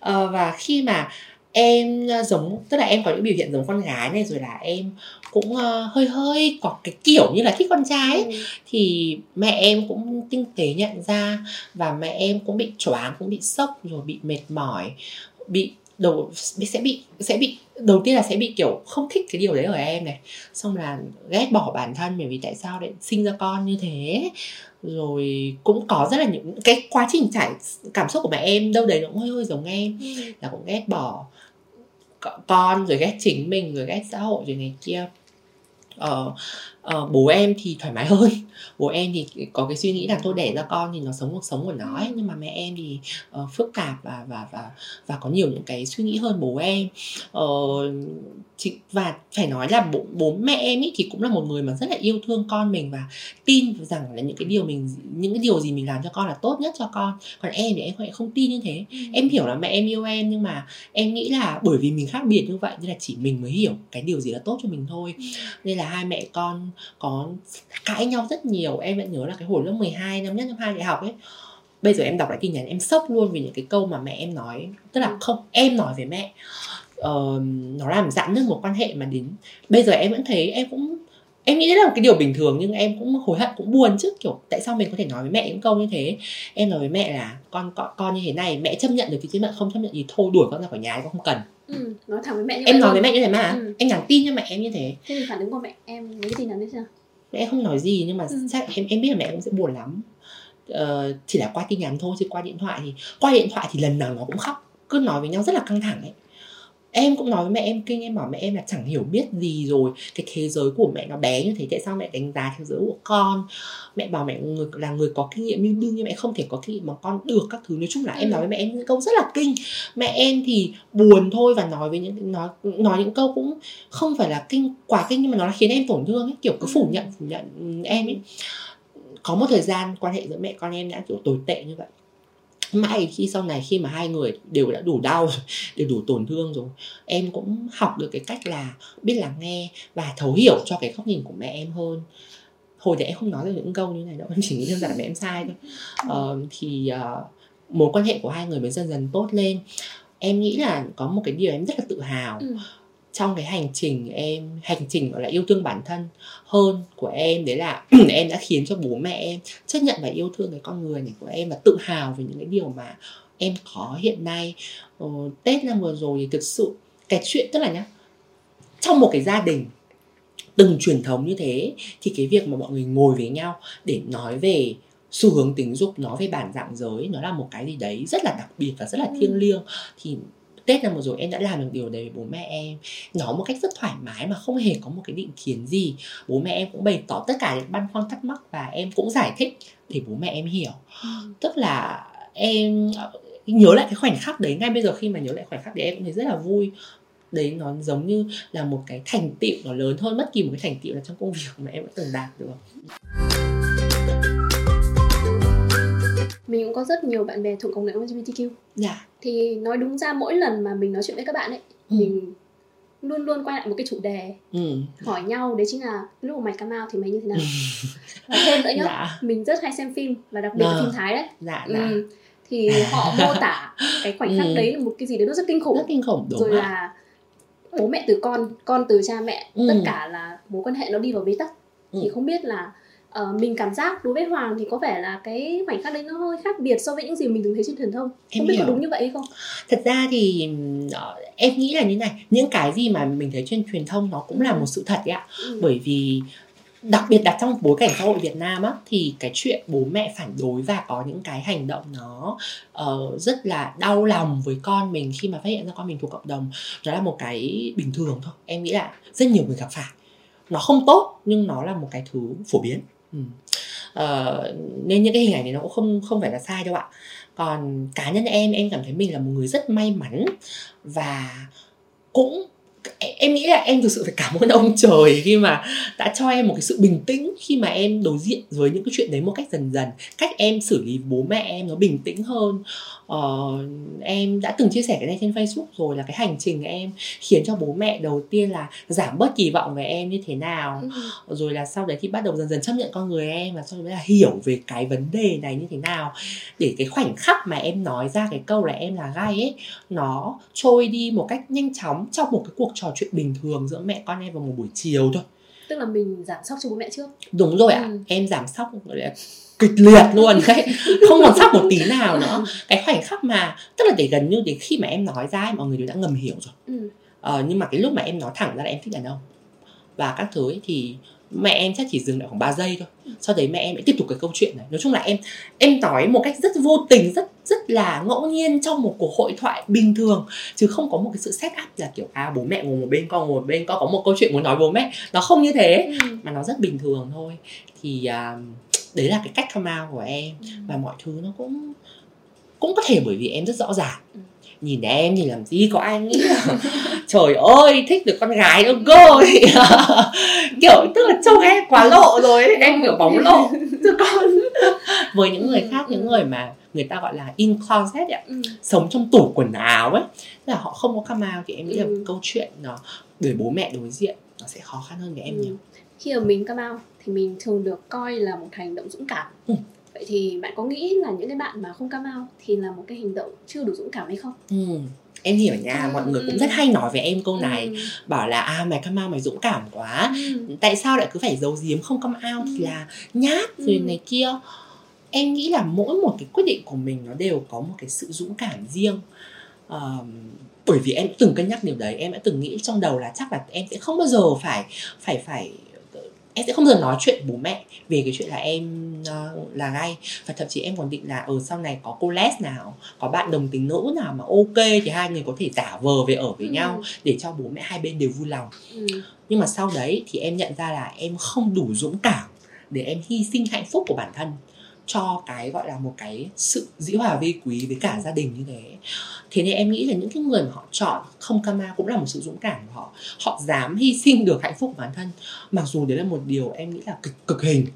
à, và khi mà em giống tức là em có những biểu hiện giống con gái này rồi là em cũng uh, hơi hơi có cái kiểu như là thích con trai ừ. thì mẹ em cũng tinh tế nhận ra và mẹ em cũng bị choáng cũng bị sốc rồi bị mệt mỏi bị đầu sẽ bị sẽ bị đầu tiên là sẽ bị kiểu không thích cái điều đấy ở em này. Xong là ghét bỏ bản thân bởi vì tại sao lại sinh ra con như thế. Rồi cũng có rất là những cái quá trình trải cảm xúc của mẹ em đâu đấy nó cũng hơi hơi giống em. Ừ. là cũng ghét bỏ con rồi ghét chính mình rồi ghét xã hội rồi này kia. Ờ, uh, bố em thì thoải mái hơn. Bố em thì có cái suy nghĩ là tôi đẻ ra con thì nó sống cuộc sống của nó ấy nhưng mà mẹ em thì uh, phức tạp và và và và có nhiều những cái suy nghĩ hơn bố em. Uh, và phải nói là bố, bố mẹ em ý thì cũng là một người mà rất là yêu thương con mình và tin rằng là những cái điều mình những cái điều gì mình làm cho con là tốt nhất cho con. Còn em thì em lại không tin như thế. Ừ. em hiểu là mẹ em yêu em nhưng mà em nghĩ là bởi vì mình khác biệt như vậy nên là chỉ mình mới hiểu cái điều gì là tốt cho mình thôi. Ừ. nên là hai mẹ con có cãi nhau rất nhiều. Em vẫn nhớ là cái hồi lớp 12 năm nhất năm hai đại học ấy. Bây giờ em đọc lại tin nhắn em sốc luôn vì những cái câu mà mẹ em nói. Tức là ừ. không em nói với mẹ uh, nó làm giãn nứt một quan hệ mà đến. Bây giờ em vẫn thấy em cũng em nghĩ đấy là một cái điều bình thường nhưng em cũng hối hận cũng buồn chứ. Kiểu tại sao mình có thể nói với mẹ những câu như thế? Em nói với mẹ là con con, con như thế này mẹ chấp nhận được thì chứ mẹ không chấp nhận gì thôi đuổi con ra khỏi nhà con không cần ừ, nói thẳng với mẹ như em nói với mẹ như thế mà. Ừ. em nhắn tin cho mẹ em như thế. Thế thì phản ứng của mẹ em với cái tin nhắn đấy sao? Mẹ không nói gì nhưng mà ừ. chắc em em biết là mẹ cũng sẽ buồn lắm. Uh, chỉ là qua tin nhắn thôi chứ qua điện thoại thì qua điện thoại thì lần nào nó cũng khóc. Cứ nói với nhau rất là căng thẳng ấy em cũng nói với mẹ em kinh em bảo mẹ em là chẳng hiểu biết gì rồi. Cái thế giới của mẹ nó bé như thế tại sao mẹ đánh giá thế giới của con? Mẹ bảo mẹ người là người có kinh nghiệm nhưng đương nhiên mẹ không thể có kinh nghiệm mà con được các thứ. Nói chung là ừ. em nói với mẹ em những câu rất là kinh. Mẹ em thì buồn thôi và nói với những nói nói những câu cũng không phải là kinh quá kinh nhưng mà nó khiến em tổn thương ấy. Kiểu cứ phủ ừ. nhận phủ nhận em ấy. Có một thời gian quan hệ giữa mẹ con em đã kiểu tồi tệ như vậy mãi khi sau này khi mà hai người đều đã đủ đau đều đủ tổn thương rồi em cũng học được cái cách là biết lắng nghe và thấu hiểu cho cái góc nhìn của mẹ em hơn. Hồi đấy em không nói được những câu như này đâu em chỉ nghĩ đơn giản là mẹ em sai thôi. Uh, thì uh, mối quan hệ của hai người mới dần dần tốt lên. Em nghĩ là có một cái điều em rất là tự hào. Ừ trong cái hành trình em hành trình gọi là yêu thương bản thân hơn của em đấy là em đã khiến cho bố mẹ em chấp nhận và yêu thương cái con người này của em và tự hào về những cái điều mà em có hiện nay. Ờ, tết năm vừa rồi thì thực sự cái chuyện tức là nhá trong một cái gia đình từng truyền thống như thế thì cái việc mà mọi người ngồi với nhau để nói về xu hướng tính dục nói về bản dạng giới nó là một cái gì đấy rất là đặc biệt và rất là thiêng liêng. Thì Tết năm vừa rồi em đã làm được điều đấy với bố mẹ em. Nói một cách rất thoải mái mà không hề có một cái định kiến gì. Bố mẹ em cũng bày tỏ tất cả những băn khoăn thắc mắc Và em cũng giải thích để bố mẹ em hiểu. Tức là em nhớ lại cái khoảnh khắc đấy. Ngay bây giờ khi mà nhớ lại khoảnh khắc đấy em cũng thấy rất là vui. Đấy nó giống như là một cái thành tựu nó lớn hơn bất kỳ một cái thành tựu nào trong công việc mà em đã từng đạt được mình cũng có rất nhiều bạn bè thuộc cộng đồng LGBTQ dạ thì nói đúng ra mỗi lần mà mình nói chuyện với các bạn ấy Ừ. mình luôn luôn quay lại một cái chủ đề ừ. hỏi nhau đấy chính là lúc mà mày come out thì mày như thế nào và thêm nữa nhá dạ mình rất hay xem phim và đặc biệt là Ờ. phim thái đấy dạ dạ ừ. thì họ mô tả cái khoảnh khắc Ừ. đấy là một cái gì đấy nó rất kinh khủng rất kinh khủng đúng rồi ạ là bố mẹ từ con con từ cha mẹ Ừ. tất cả là mối quan hệ nó đi vào bế tắc Ừ. thì không biết là ờ, mình cảm giác đối với hoàng thì có vẻ là cái khoảnh khắc đấy nó hơi khác biệt so với những gì mình từng thấy trên truyền thông Em không biết hiểu. có đúng như vậy hay không thật ra thì ờ, em nghĩ là như này những cái gì mà mình thấy trên truyền thông nó cũng là Ừ. một sự thật đấy ạ ừ. bởi vì đặc biệt đặt trong bối cảnh xã hội Việt Nam á thì cái chuyện bố mẹ phản đối và có những cái hành động nó ờ, rất là đau lòng với con mình khi mà phát hiện ra con mình thuộc cộng đồng nó là một cái bình thường thôi em nghĩ là rất nhiều người gặp phải nó không tốt nhưng nó là một cái thứ phổ biến ừ. Ờ, nên những cái hình ảnh này nó cũng không không phải là sai đâu ạ còn cá nhân em em cảm thấy mình là một người rất may mắn và cũng em- nghĩ là em thực sự phải cảm ơn ông trời khi mà đã cho em một cái sự bình tĩnh khi mà em đối diện với những cái chuyện đấy một cách dần dần. Cách em xử lý bố mẹ em nó bình tĩnh hơn. Ờ, em đã từng chia sẻ cái này trên facebook rồi là cái hành trình em khiến cho bố mẹ đầu tiên là giảm bớt kỳ vọng về em như thế nào. Ừ. rồi là sau đấy thì bắt đầu dần dần chấp nhận con người em và sau đấy là hiểu về cái vấn đề này như thế nào. Để cái khoảnh khắc mà em nói ra cái câu là em là gay ấy nó trôi đi một cách nhanh chóng trong một cái cuộc trò chuyện bình thường giữa mẹ con em vào một buổi chiều thôi. Tức là mình giảm sốc cho bố mẹ trước. Đúng rồi ạ Ừ. em giảm là kịch liệt luôn đấy. Không còn sốc một tí nào nữa. Cái khoảnh khắc mà tức là để gần như đến khi mà em nói ra mọi người đều đã ngầm hiểu rồi. Ừ. Ờ, nhưng mà cái lúc mà em nói thẳng ra là em thích đàn ông. Và các thứ ấy, thì mẹ em chắc chỉ dừng lại khoảng 3 giây thôi. Sau đấy mẹ em lại tiếp tục cái câu chuyện này. Nói chung là em em nói một cách rất vô tình rất rất là ngẫu nhiên trong một cuộc hội thoại bình thường. Chứ không có một cái sự set up là kiểu à bố mẹ ngồi một bên con ngồi một bên con có một câu chuyện muốn nói bố mẹ. Nó không như thế Ừ. mà nó rất bình thường thôi. Thì à, đấy là cái cách come out của em. Ừ. và mọi thứ nó cũng cũng có thể bởi vì em rất rõ ràng. Ừ. nhìn em thì làm gì có ai nghĩ là trời ơi thích được con gái đâu cơ kiểu tức là trông em quá lộ rồi ấy. em kiểu bóng lộ chứ con với những người khác những người mà người ta gọi là in closet ấy, Ừ. sống trong tủ quần áo ấy tức là họ không có come out thì em nghĩ là Ừ. câu chuyện nó để bố mẹ đối diện nó sẽ khó khăn hơn với em Ừ. nhiều khi mà mình come out thì mình thường được coi là một hành động dũng cảm Ừ. vậy thì bạn có nghĩ là những cái bạn mà không come out thì là một cái hành động chưa đủ dũng cảm hay không? Ừ. em hiểu nha Ừ, mọi người cũng rất hay nói với em câu này Ừ. bảo là à mày come out mày dũng cảm quá. Ừ. tại sao lại cứ phải giấu giếm không come out? Thì là nhát rồi này kia. Em nghĩ là mỗi một cái quyết định của mình nó đều có một cái sự dũng cảm riêng. Ờm, bởi vì em từng cân nhắc điều đấy em đã từng nghĩ trong đầu là chắc là em sẽ không bao giờ phải phải phải em sẽ không bao giờ nói chuyện bố mẹ về cái chuyện là em ờ, là gay và thậm chí em còn định là ở sau này có cô les nào có bạn đồng tính nữ nào mà ok thì hai người có thể giả vờ về ở với Ừ. nhau để cho bố mẹ hai bên đều vui lòng Ừ. nhưng mà sau đấy thì em nhận ra là em không đủ dũng cảm để em hy sinh hạnh phúc của bản thân cho cái gọi là một cái sự dĩ hòa vi quý với cả gia đình như thế. Thế nên em nghĩ là những cái người mà họ chọn không kama cũng là một sự dũng cảm của họ. Họ dám hy sinh được hạnh phúc của bản thân. Mặc dù đấy là một điều em nghĩ là cực cực hình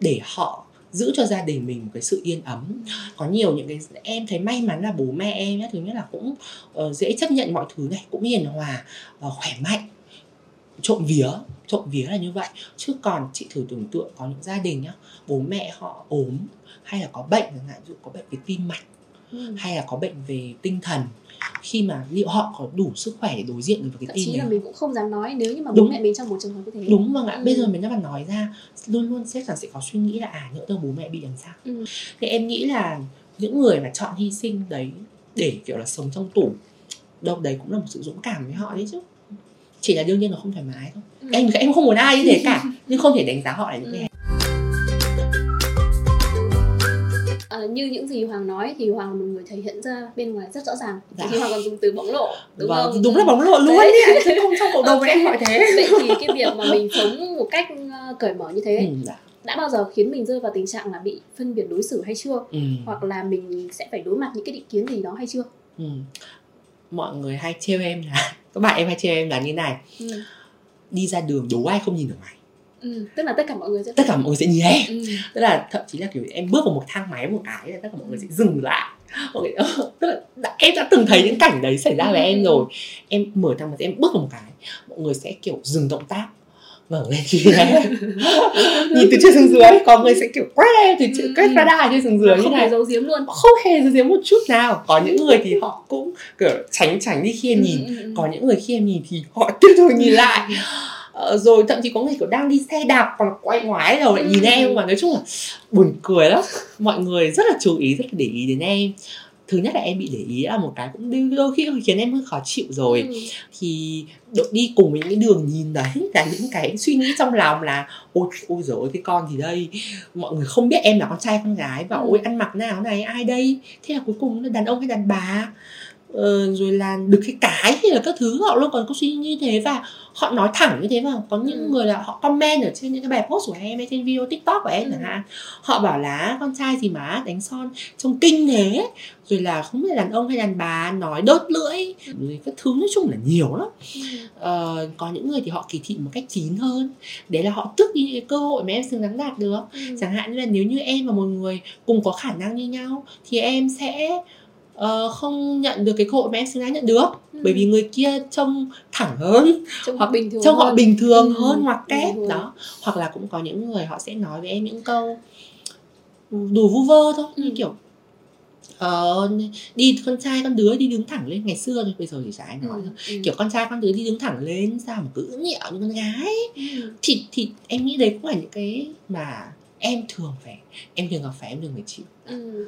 để họ giữ cho gia đình mình một cái sự yên ấm. Có nhiều những cái em thấy may mắn là bố mẹ em nhá thứ nhất là cũng uh, dễ chấp nhận mọi thứ này cũng hiền hòa uh, khỏe mạnh trộm vía trộm vía là như vậy. Chứ còn chị thử tưởng tượng có những gia đình nhá bố mẹ họ ốm hay là có bệnh chẳng hạn dụ có bệnh về tim mạch Ừ. hay là có bệnh về tinh thần khi mà liệu họ có đủ sức khỏe để đối diện với thậm cái chí tin là này mình cũng không dám nói nếu như mà bố Đúng. mẹ mình trong một trường hợp như thế đúng vâng ạ Ừ. bây giờ mình đã mà nói ra luôn luôn sẽ là sẽ có suy nghĩ là à nhỡ đâu bố mẹ bị làm sao Ừ. thì em nghĩ là những người mà chọn hy sinh đấy để kiểu là sống trong tủ đâu đấy cũng là một sự dũng cảm với họ đấy chứ chỉ là đương nhiên là không thoải mái thôi Ừ. em em không muốn ai như thế cả nhưng không thể đánh giá họ là những cái Ờ, như những gì Hoàng nói thì Hoàng là một người thể hiện ra bên ngoài rất rõ ràng Dạ. thì Hoàng còn dùng từ bóng lộ đúng vâng, không đúng là bóng lộ luôn Đấy. ấy chứ không trong cộng đồng với em gọi thế vậy thì cái việc mà mình sống một cách ờ, cởi mở như thế ừ, dạ. đã bao giờ khiến mình rơi vào tình trạng là bị phân biệt đối xử hay chưa ừ, hoặc là mình sẽ phải đối mặt những cái định kiến gì đó hay chưa ừ. mọi người hay trêu em là các bạn em hay trêu em là như này ừ. đi ra đường đố ai không nhìn được mày ừ. tức là tất cả mọi người sẽ tất cả mọi người sẽ nhìn em. Ừ. tức là thậm chí là kiểu em bước vào một thang máy một cái là tất cả mọi người sẽ dừng lại. Mọi người, tức là đã, em đã từng thấy những cảnh đấy xảy ra với em rồi. Em mở thang máy em bước vào một cái mọi người sẽ kiểu dừng động tác. Ngẩng lên nhìn em nhìn từ trên xuống dưới có người sẽ kiểu quét em từ chữ quét radar trên xuống dưới không hề giấu giếm luôn. Không hề giấu giếm một chút nào. Có những người thì họ cũng kiểu tránh tránh đi khi em nhìn. Ừ, ừ, ừ. có những người khi em nhìn thì họ tiếp tục nhìn lại Ờ, rồi thậm chí có người kiểu đang đi xe đạp còn quay ngoái đầu lại nhìn Ừ. em mà nói chung là buồn cười lắm mọi người rất là chú ý rất là để ý đến em thứ nhất là em bị để ý là một cái cũng đôi- khi khiến em hơi khó chịu rồi Ừ. thì đội đi cùng với những cái đường nhìn đấy là những cái suy nghĩ trong lòng là ôi ôi rồi cái con gì đây mọi người không biết em là con trai con gái và Ừ. ôi ăn mặc nào này ai đây thế là cuối cùng là đàn ông hay đàn bà ờ, rồi là được cái cái hay là các thứ họ luôn còn có suy nghĩ như thế và họ nói thẳng như thế mà có những Ừ. người là họ comment ở trên những cái bài post của em hay trên video tiktok của em Ừ. chẳng hạn họ bảo là con trai gì mà đánh son trông kinh thế rồi là không biết là đàn ông hay đàn bà nói đốt lưỡi rồi các thứ nói chung là nhiều lắm Ừ. Ờ, có những người thì họ kỳ thị một cách chín hơn đấy là họ tước đi cái cơ hội mà em xứng đáng đạt được Ừ. chẳng hạn như là nếu như em và một người cùng có khả năng như nhau thì em sẽ ờ, không nhận được cái cơ hội mà em xứng đáng nhận được Ừ. bởi vì người kia trông thẳng hơn trông hoặc bình thường trông họ hơn. bình thường Ừ, hơn hoặc kép đó hoặc là cũng có những người họ sẽ nói với em những câu đủ vu vơ thôi như Ừ. kiểu ờ, đi con trai con đứa đi đứng thẳng lên ngày xưa thôi bây giờ thì chả ai nói Ừ. Ừ. kiểu con trai con đứa đi đứng thẳng lên sao mà cứ nhẹo như con gái Ừ. thì thì em nghĩ đấy cũng là những cái mà em thường phải em thường gặp phải em thường phải chịu Ừ.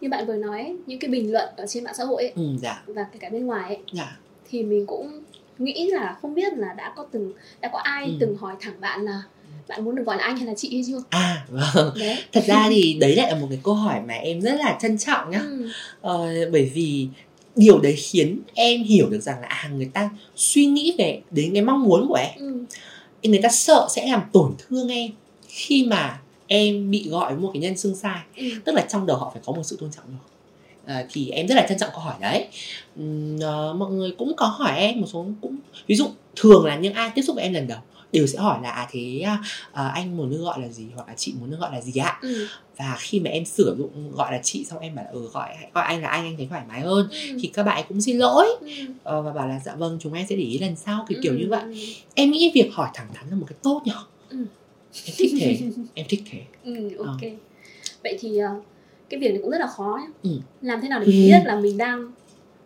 như bạn vừa nói những cái bình luận ở trên mạng xã hội ấy, ừ dạ. và kể cả bên ngoài ấy, dạ. thì mình cũng nghĩ là không biết là đã có từng đã có ai Ừ. từng hỏi thẳng bạn là bạn muốn được gọi là anh hay là chị hay chưa? À vâng. Đấy. Thật ra thì đấy lại là một cái câu hỏi mà em rất là trân trọng nhá. Ừ. ờ, bởi vì điều đấy khiến em hiểu được rằng là à, người ta suy nghĩ về đến cái mong muốn của em. Ừ. người ta sợ sẽ làm tổn thương em khi mà em bị gọi với một cái nhân xưng sai Ừ. tức là trong đầu họ phải có một sự tôn trọng rồi à, thì em rất là trân trọng câu hỏi đấy Ừm, ờ, mọi người cũng có hỏi em một số cũng ví dụ thường là những ai tiếp xúc với em lần đầu đều sẽ hỏi là à thế à, anh muốn được gọi là gì hoặc là chị muốn được gọi là gì ạ Ừ. và khi mà em sử dụng gọi là chị xong em bảo là ừ gọi gọi anh là anh anh thấy thoải mái hơn Ừ. thì các bạn cũng xin lỗi Ừ. ờ, và bảo là dạ vâng chúng em sẽ để ý lần sau kiểu kiểu Ừ. như vậy em nghĩ việc hỏi thẳng thắn là một cái tốt nhở Ừ. em thích thế em thích thế Ừ, ok. Vậy thì ờ, cái việc này cũng rất là khó nhé. Ừ. Làm thế nào để Ừ. mình biết là mình đang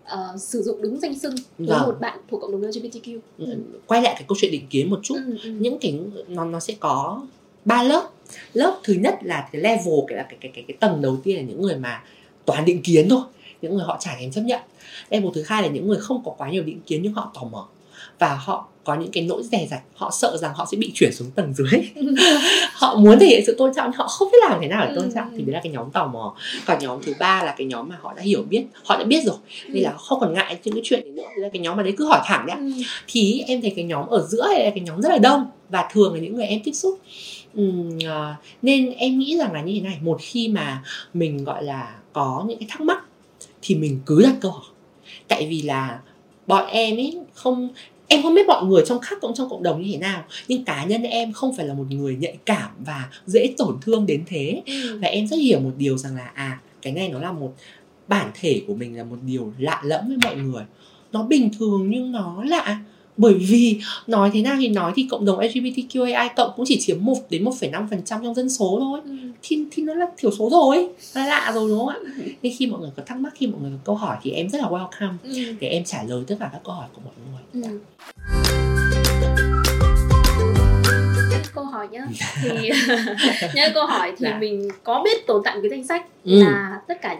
ờ, sử dụng đúng danh xưng với Vâng. một bạn thuộc cộng đồng LGBTQ? Ừ, quay lại cái câu chuyện định kiến một chút Ừ, ừ. những cái nó nó sẽ có ba lớp lớp thứ nhất là cái level cái là cái cái cái cái tầng đầu tiên là những người mà toàn định kiến thôi những người họ chả thèm chấp nhận level thứ hai là những người không có quá nhiều định kiến nhưng họ tò mò và họ có những cái nỗi dè dặt họ sợ rằng họ sẽ bị chuyển xuống tầng dưới. Họ muốn thể hiện sự tôn trọng nhưng họ không biết làm thế nào để tôn trọng Ừ. thì đấy là cái nhóm tò mò. Còn nhóm thứ ba là cái nhóm mà họ đã hiểu biết họ đã biết rồi nên là không còn ngại những cái chuyện đấy nữa. Thì là cái nhóm mà đấy cứ hỏi thẳng đấy Ừ. thì em thấy cái nhóm ở giữa này là cái nhóm rất là đông và thường là những người em tiếp xúc. À, nên em nghĩ rằng là như thế này một khi mà mình gọi là có những cái thắc mắc thì mình cứ đặt câu hỏi. Tại vì là bọn em ấy không em không biết mọi người trong khác cũng trong cộng đồng như thế nào nhưng cá nhân em không phải là một người nhạy cảm và dễ tổn thương đến thế. Ừ. và em rất hiểu một điều rằng là à cái này nó là một bản thể của mình là một điều lạ lẫm với mọi người. Nó bình thường nhưng nó lạ bởi vì nói thế nào thì nói thì cộng đồng LGBTQAI cộng cũng chỉ chiếm 1 đến 1,5% trong dân số thôi Ừ. thì thì nó là thiểu số rồi nó lạ rồi đúng không ạ nên khi mọi người có thắc mắc khi mọi người có câu hỏi thì em rất là welcome Ừ. để em trả lời tất cả các câu hỏi của mọi người Ừ. câu hỏi nhá thì những câu hỏi thì Dạ. mình có biết tồn tại một cái danh sách Ừ. là tất cả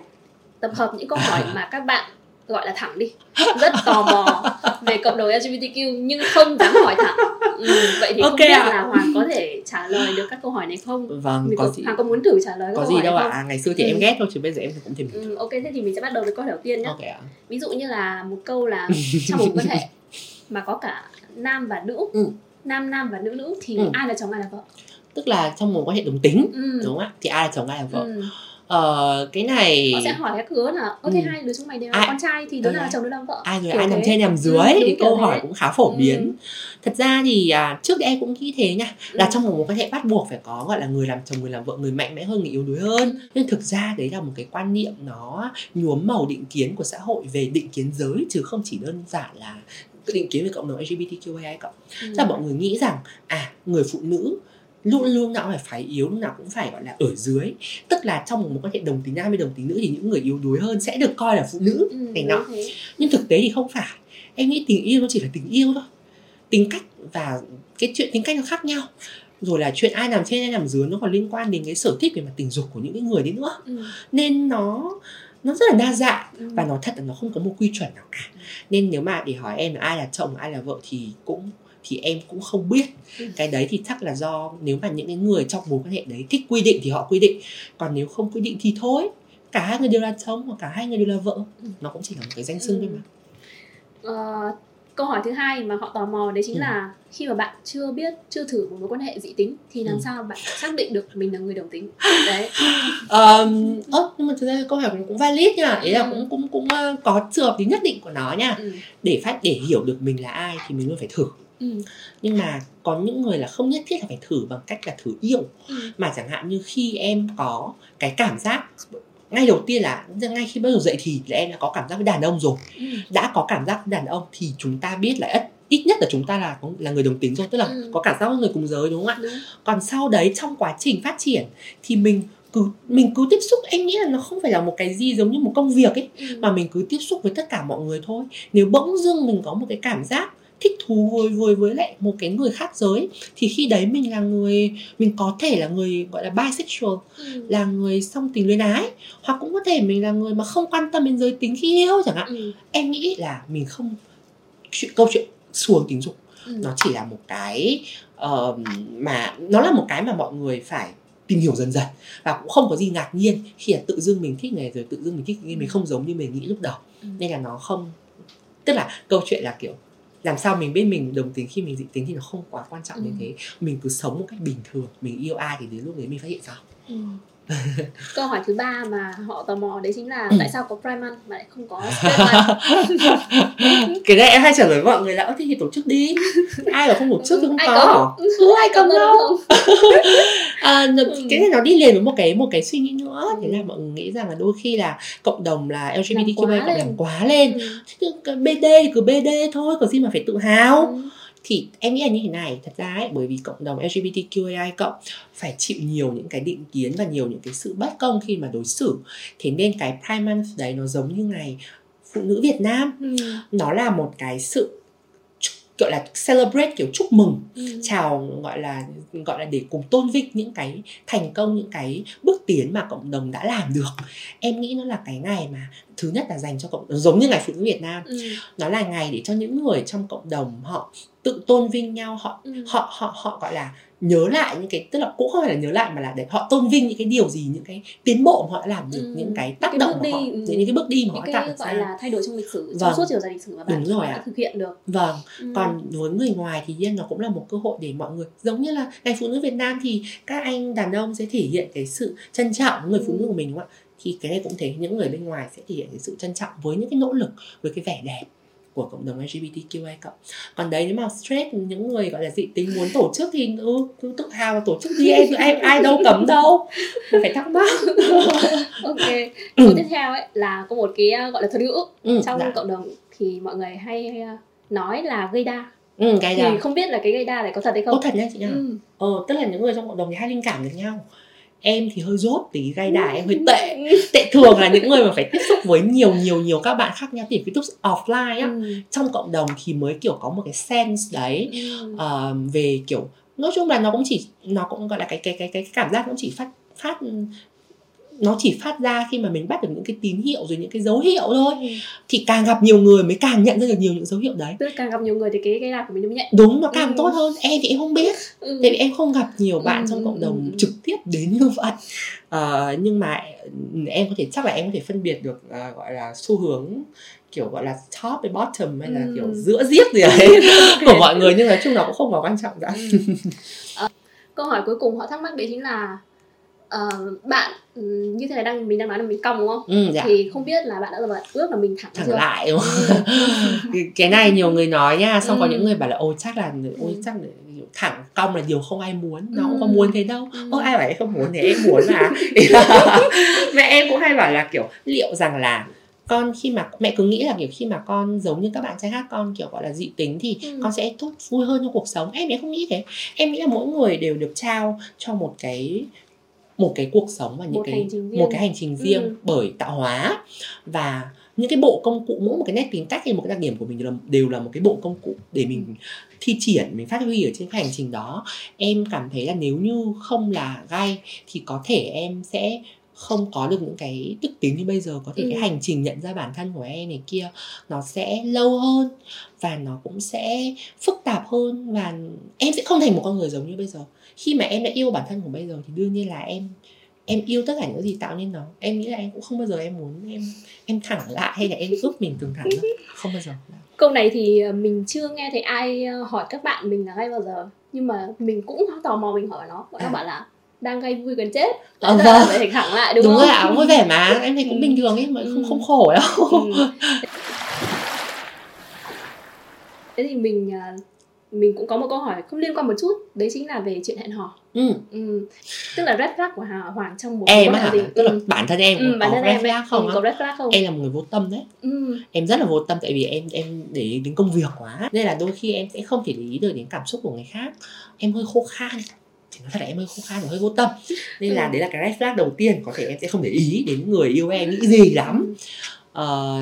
tập hợp những câu hỏi mà các bạn gọi là thẳng đi rất tò mò về cộng đồng LGBTQ nhưng không dám hỏi thẳng ừ, vậy thì không Ok biết ạ. là Hoàng có thể trả lời được các câu hỏi này không vâng mình có có, gì Hoàng có muốn thử trả lời các có câu gì hỏi đâu ạ không à, ngày xưa thì Ừ. em ghét thôi chứ bây giờ em cũng tìm ừ, ok thế thì mình sẽ bắt đầu với câu đầu tiên nhé ok ạ ví dụ như là một câu là trong một quan hệ mà có cả nam và nữ Ừ. nam nam và nữ nữ thì Ừ. ai là chồng ai là vợ tức là trong một quan hệ đồng tính ừ. đúng không ạ thì ai là chồng ai là vợ Ừ. ờ, cái này họ sẽ hỏi các đứa là ơ thế Ừ. hai đứa chúng mày đều là Ai- con trai thì đứa Đấy, nào là đấy. chồng đứa nào vợ ai rồi ai nằm thế. trên nằm dưới Ừ, thì đúng câu hỏi thế. cũng khá phổ Ừ. biến thật ra thì à, trước đây em cũng nghĩ thế nha là Ừ. trong một mối quan hệ bắt buộc phải có gọi là người làm chồng người làm vợ người mạnh mẽ hơn người yếu đuối hơn Ừ. nhưng thực ra đấy là một cái quan niệm nó nhuốm màu định kiến của xã hội về định kiến giới chứ không chỉ đơn giản là định kiến về cộng đồng LGBTQIA cộng Ừ. là mọi người nghĩ rằng à người phụ nữ luôn luôn nào phải phái yếu lúc nào cũng phải gọi là ở dưới. Tức là trong một mối quan hệ đồng tính nam hay đồng tính nữ thì những người yếu đuối hơn sẽ được coi là phụ nữ Ừ, này nọ. nhưng thực tế thì không phải. Em nghĩ tình yêu nó chỉ là tình yêu thôi. Tính cách và cái chuyện tính cách nó khác nhau. Rồi là chuyện ai nằm trên ai nằm dưới nó còn liên quan đến cái sở thích về mặt tình dục của những cái người đấy nữa. Ừ. nên nó nó rất là đa dạng Ừ. và nó thật là nó không có một quy chuẩn nào cả. Nên nếu mà để hỏi em là ai là chồng ai là vợ thì cũng thì em cũng không biết. Ừ. cái đấy thì chắc là do nếu mà những cái người trong mối quan hệ đấy thích quy định thì họ quy định. Còn nếu không quy định thì thôi cả hai người đều là chồng hoặc cả hai người đều là vợ. Ừ. nó cũng chỉ là một cái danh xưng thôi mà. Ờ, câu hỏi thứ hai mà họ tò mò đấy chính Ừ. là khi mà bạn chưa biết chưa thử một mối quan hệ dị tính thì làm Ừ. sao bạn xác định được mình là người đồng tính đấy Um, ơ, nhưng mà thực ra câu hỏi cũng, valid nha ý là Ừ. cũng cũng cũng có trường hợp tính nhất định của nó nha ừ. để phát để hiểu được mình là ai thì mình luôn phải thử Ừ. nhưng mà có những người là không nhất thiết là phải thử bằng cách là thử yêu Ừ. mà chẳng hạn như khi em có cái cảm giác ngay đầu tiên là ngay khi bắt đầu dậy thì là em đã có cảm giác với đàn ông rồi Ừ. đã có cảm giác với đàn ông thì chúng ta biết là ít ít nhất là chúng ta là là người đồng tính rồi tức là Ừ. có cảm giác với người cùng giới đúng không ạ Đúng. còn sau đấy trong quá trình phát triển thì mình cứ mình cứ tiếp xúc em nghĩ là nó không phải là một cái gì giống như một công việc ấy Ừ. mà mình cứ tiếp xúc với tất cả mọi người thôi nếu bỗng dưng mình có một cái cảm giác thích thú với với với lại một cái người khác giới thì khi đấy mình là người mình có thể là người gọi là bisexual Ừ. là người song tình luyến ái hoặc cũng có thể mình là người mà không quan tâm đến giới tính khi yêu chẳng hạn Ừ. em nghĩ là mình không chuyện câu chuyện xuồng tình dục Ừ. nó chỉ là một cái ờ, mà nó là một cái mà mọi người phải tìm hiểu dần dần và cũng không có gì ngạc nhiên khi là tự dưng mình thích này rồi tự dưng mình thích cái mình không giống như mình nghĩ lúc đầu Ừ. nên là nó không tức là câu chuyện là kiểu làm sao mình biết mình đồng tính khi mình dị tính thì nó không quá quan trọng Ừ. như thế mình cứ sống một cách bình thường mình yêu ai thì đến lúc đấy mình phát hiện ra Ừ. câu hỏi thứ ba mà họ tò mò đấy chính là Ừ. tại sao có Pride Month mà lại không có cái này em hay trả lời mọi người là "Ơ, thế thì tổ chức đi ai mà không tổ chức thì không Ai có ừ, ai cầm đâu không? à, Ừ. cái này nó đi liền với một cái một cái suy nghĩ nữa thế là mọi người nghĩ rằng là đôi khi là cộng đồng là LGBTQI quá cộng làm quá lên Ừ. BD thì cứ BD thôi có gì mà phải tự hào Ừ. thì em nghĩ là như thế này thật ra ấy bởi vì cộng đồng LGBTQI cộng phải chịu nhiều những cái định kiến và nhiều những cái sự bất công khi mà đối xử thế nên cái Pride Month đấy nó giống như ngày phụ nữ Việt Nam Ừ. nó là một cái sự gọi là celebrate kiểu chúc mừng Ừ. chào gọi là gọi là để cùng tôn vinh những cái thành công những cái bước tiến mà cộng đồng đã làm được em nghĩ nó là cái ngày mà thứ nhất là dành cho cộng đồng giống như ngày phụ nữ Việt Nam Ừ. nó là ngày để cho những người trong cộng đồng họ tự tôn vinh nhau họ Ừ. họ họ họ gọi là nhớ lại những cái tức là cũng không phải là nhớ lại mà là để họ tôn vinh những cái điều gì những cái tiến bộ mà họ đã làm được Ừ. những cái Những tác cái động mà họ đi, ừ. những cái bước đi mà họ những đã tạo cái ra gọi là thay đổi trong lịch sử trong Vâng. suốt chiều dài lịch sử mà bạn Đúng rồi đã ạ. thực hiện được vâng Ừ. còn với người ngoài thì nhiên nó cũng là một cơ hội để mọi người giống như là ngày phụ nữ Việt Nam thì các anh đàn ông sẽ thể hiện cái sự trân trọng người phụ Ừ. nữ của mình đúng không ạ thì cái này cũng thế những người bên ngoài sẽ thể hiện cái sự trân trọng với những cái nỗ lực với cái vẻ đẹp của cộng đồng LGBTQI cộng. Còn đấy nếu mà straight những người gọi là dị tính muốn tổ chức thì ừ, cứ tự hào và tổ chức đi em ai, ai đâu cấm đâu. Mình phải thắc mắc. Ok. Câu tiếp theo ấy là có một cái uh, gọi là thuật ngữ ừ, trong dạ. cộng đồng thì mọi người hay uh, nói là gây đa. Ừ, cái thì đó không biết là cái gây đa này có thật hay có không thật nha chị nha ừ. ờ tức là những người trong cộng đồng thì hay linh cảm được nhau. Em thì hơi dốt tí gai đà em hơi tệ tệ thường là những người mà phải tiếp xúc với nhiều nhiều nhiều các bạn khác nhau thì tiếp xúc offline á Ừ. trong cộng đồng thì mới kiểu có một cái sense đấy Ừ. ờ, về kiểu nói chung là nó cũng chỉ nó cũng gọi là cái cái cái cái cảm giác cũng chỉ phát phát nó chỉ phát ra khi mà mình bắt được những cái tín hiệu rồi những cái dấu hiệu thôi Ừ. thì càng gặp nhiều người mới càng nhận ra được nhiều những dấu hiệu đấy tức là càng gặp nhiều người thì cái gây đa của mình nó mới nhạy đúng nó càng Ừ. tốt hơn em thì em không biết ừ. tại vì em không gặp nhiều bạn Ừ, trong ừ, cộng đồng ừ, ừ. trực tiếp đến như vậy Ờ, nhưng mà em có thể chắc là em có thể phân biệt được ờ, gọi là xu hướng kiểu gọi là top với bottom hay là Ừ. kiểu giữa giết gì đấy của mọi người nhưng nói chung là cũng không quá quan trọng cả Ừ. Ờ, câu hỏi cuối cùng họ thắc mắc đấy chính là ờ, bạn ừ, như thế này đang mình đang nói là mình cong đúng không ừ, dạ. thì không biết là bạn đã bao giờ ước là mình thẳng thẳng chưa lại đúng không? Ừ. Cái- này nhiều người nói nha xong có Ừ. những người bảo là ôi chắc là ôi Ừ. chắc là thẳng cong là điều không ai muốn nó cũng có Ừ. muốn thế đâu Ừ. ôi ai bảo em không muốn thì em muốn mà mẹ em cũng hay bảo là kiểu liệu rằng là con khi mà mẹ cứ nghĩ là kiểu khi mà con giống như các bạn trai khác con kiểu gọi là dị tính thì Ừ. con sẽ tốt vui hơn trong cuộc sống em em không nghĩ thế em nghĩ là mỗi người đều được trao cho một cái một cái cuộc sống và những Một cái hành trình riêng. một cái hành trình riêng Ừ. bởi tạo hóa và những cái bộ công cụ mỗi một cái nét tính cách hay một cái đặc điểm của mình đều là, đều là một cái bộ công cụ để mình thi triển mình phát huy ở trên cái hành trình đó em cảm thấy là nếu như không là gai thì có thể em sẽ không có được những cái đức tính như bây giờ có thể Ừ. cái hành trình nhận ra bản thân của em này kia nó sẽ lâu hơn và nó cũng sẽ phức tạp hơn và em sẽ không thành một con người giống như bây giờ khi mà em đã yêu bản thân của bây giờ thì đương nhiên là em em yêu tất cả những gì tạo nên nó em nghĩ là em cũng không bao giờ em muốn em em thẳng lại hay là em ước mình từng thẳng nữa. không bao giờ câu này thì ờ, mình chưa nghe thấy ai ờ, hỏi các bạn mình là gay bao giờ nhưng mà mình cũng tò mò mình hỏi nó bọn nó À. bảo là đang gay vui gần chết Ờ, vâng. phải thẳng lại đúng, đúng, không rồi ạ vui vẻ mà em thấy cũng Ừ. bình thường ấy mà không Ừ. không khổ đâu Ừ. thế thì mình ờ, mình cũng có một câu hỏi không liên quan một chút đấy chính là về chuyện hẹn hò. Ừ. ừ. tức là red flag của Hà Hoàng trong một em hả gì tức là ừ. bản thân em Ừ, có bản thân red em flag không ừ, có red flag không? Em là một người vô tâm đấy. Ừ. em rất là vô tâm tại vì em em để ý đến công việc quá. Nên là đôi khi em sẽ không thể để ý được đến cảm xúc của người khác. Em hơi khô khan. Thì nói thật là em hơi khô khan và hơi vô tâm. Nên là Ừ. đấy là cái red flag đầu tiên có thể em sẽ không để ý đến người yêu em nghĩ gì lắm Ờ,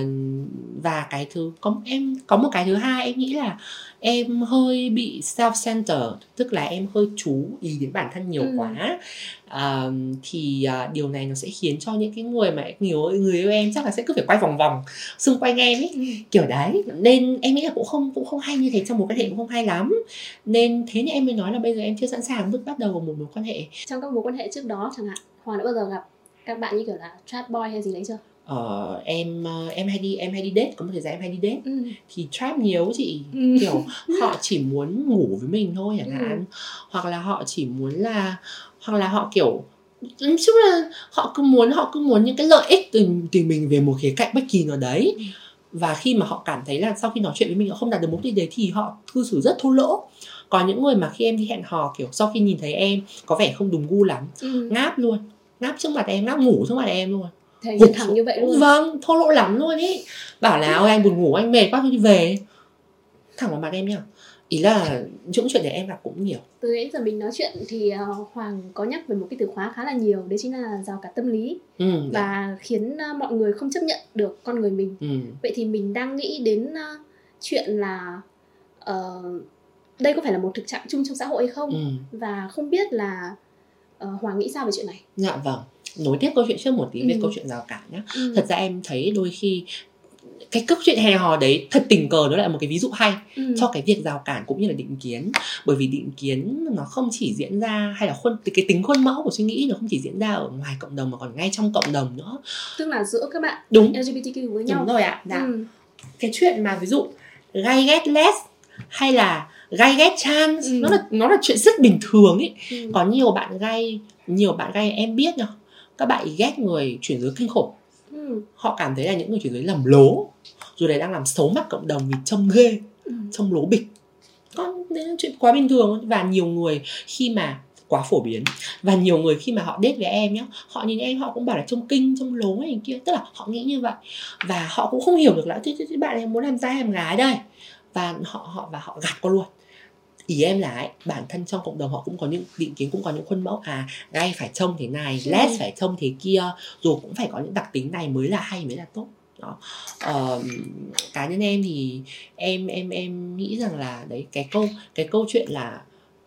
và cái thứ có em có một cái thứ hai em nghĩ là em hơi bị self centered tức là em hơi chú ý đến bản thân nhiều Ừ. quá. Ờ, thì à, điều này nó sẽ khiến cho những cái người mà nhiều người yêu em chắc là sẽ cứ phải quay vòng vòng xung quanh em ấy. Ừ. kiểu đấy nên em nghĩ là cũng không cũng không hay như thế trong một quan hệ cũng không hay lắm. Nên thế nên em mới nói là bây giờ em chưa sẵn sàng bước bắt đầu vào một mối quan hệ. Trong các mối quan hệ trước đó chẳng hạn Hoàng đã bao giờ gặp các bạn như kiểu là trap boy hay gì đấy chưa ờ, em ờ, em hay đi em hay đi date có một thời gian em hay đi date ừ. thì trap nhiều chị Ừ. kiểu họ chỉ muốn ngủ với mình thôi chẳng Ừ. hạn hoặc là họ chỉ muốn là hoặc là họ kiểu nói chung là họ cứ muốn họ cứ muốn những cái lợi ích từ từ mình về một khía cạnh bất kỳ nào đấy Ừ. và khi mà họ cảm thấy là sau khi nói chuyện với mình họ không đạt được mục đích đấy thì họ cư xử rất thô lỗ còn những người mà khi em đi hẹn hò kiểu sau khi nhìn thấy em có vẻ không đúng gu lắm Ừ. ngáp luôn ngáp trước mặt em ngáp ngủ trước mặt em luôn thể hiện thẳng như vậy luôn. vâng thô lỗ lắm luôn ý. Bảo là ôi anh buồn ngủ anh mệt quá thôi đi về. Thẳng vào mặt em nhá. Ý là những chuyện để em gặp cũng nhiều. Từ nãy giờ mình nói chuyện thì ờ, Hoàng có nhắc về một cái từ khóa khá là nhiều đấy chính là rào cản tâm lý. Ừ, dạ. và khiến ờ, mọi người không chấp nhận được con người mình. Ừ. vậy thì mình đang nghĩ đến ờ, chuyện là ờ, đây có phải là một thực trạng chung trong xã hội hay không? Ừ. và không biết là ờ, Hoàng nghĩ sao về chuyện này dạ vâng nối tiếp câu chuyện trước một tí về Ừ. câu chuyện rào cản nhá ừ. thật ra em thấy đôi khi cái câu chuyện hè hò đấy thật tình cờ đó là một cái ví dụ hay ừ. cho cái việc rào cản cũng như là định kiến bởi vì định kiến nó không chỉ diễn ra hay là khuôn cái tính khuôn mẫu của suy nghĩ nó không chỉ diễn ra ở ngoài cộng đồng mà còn ngay trong cộng đồng nữa tức là giữa các bạn đúng LGBTQ với nhau đúng rồi ạ dạ. ừ. cái chuyện mà ví dụ gay ghét less hay là gay ghét trans. Ừ. nó là nó là chuyện rất bình thường ấy. Ừ. có nhiều bạn gay nhiều bạn gay em biết nhá. Các bạn ghét người chuyển giới kinh khủng. Ừ. họ cảm thấy là những người chuyển giới làm lố. Rồi đấy đang làm xấu mắt cộng đồng vì trông ghê Ừ. trông lố bịch. Con chuyện quá bình thường. Và nhiều người khi mà quá phổ biến. Và nhiều người khi mà họ date với em nhá họ nhìn em họ cũng bảo là trông kinh trông lố này kia. Tức là họ nghĩ như vậy. Và họ cũng không hiểu được là thế, thế, thế bạn ấy muốn làm trai làm gái đây. Và họ họ và họ gạt qua luôn ý em là ấy, bản thân trong cộng đồng họ cũng có những định kiến cũng có những khuôn mẫu à gay phải trông thế này les phải trông thế kia rồi cũng phải có những đặc tính này mới là hay mới là tốt. Đó. Ờ, cá nhân em thì em em em nghĩ rằng là đấy cái câu cái câu chuyện là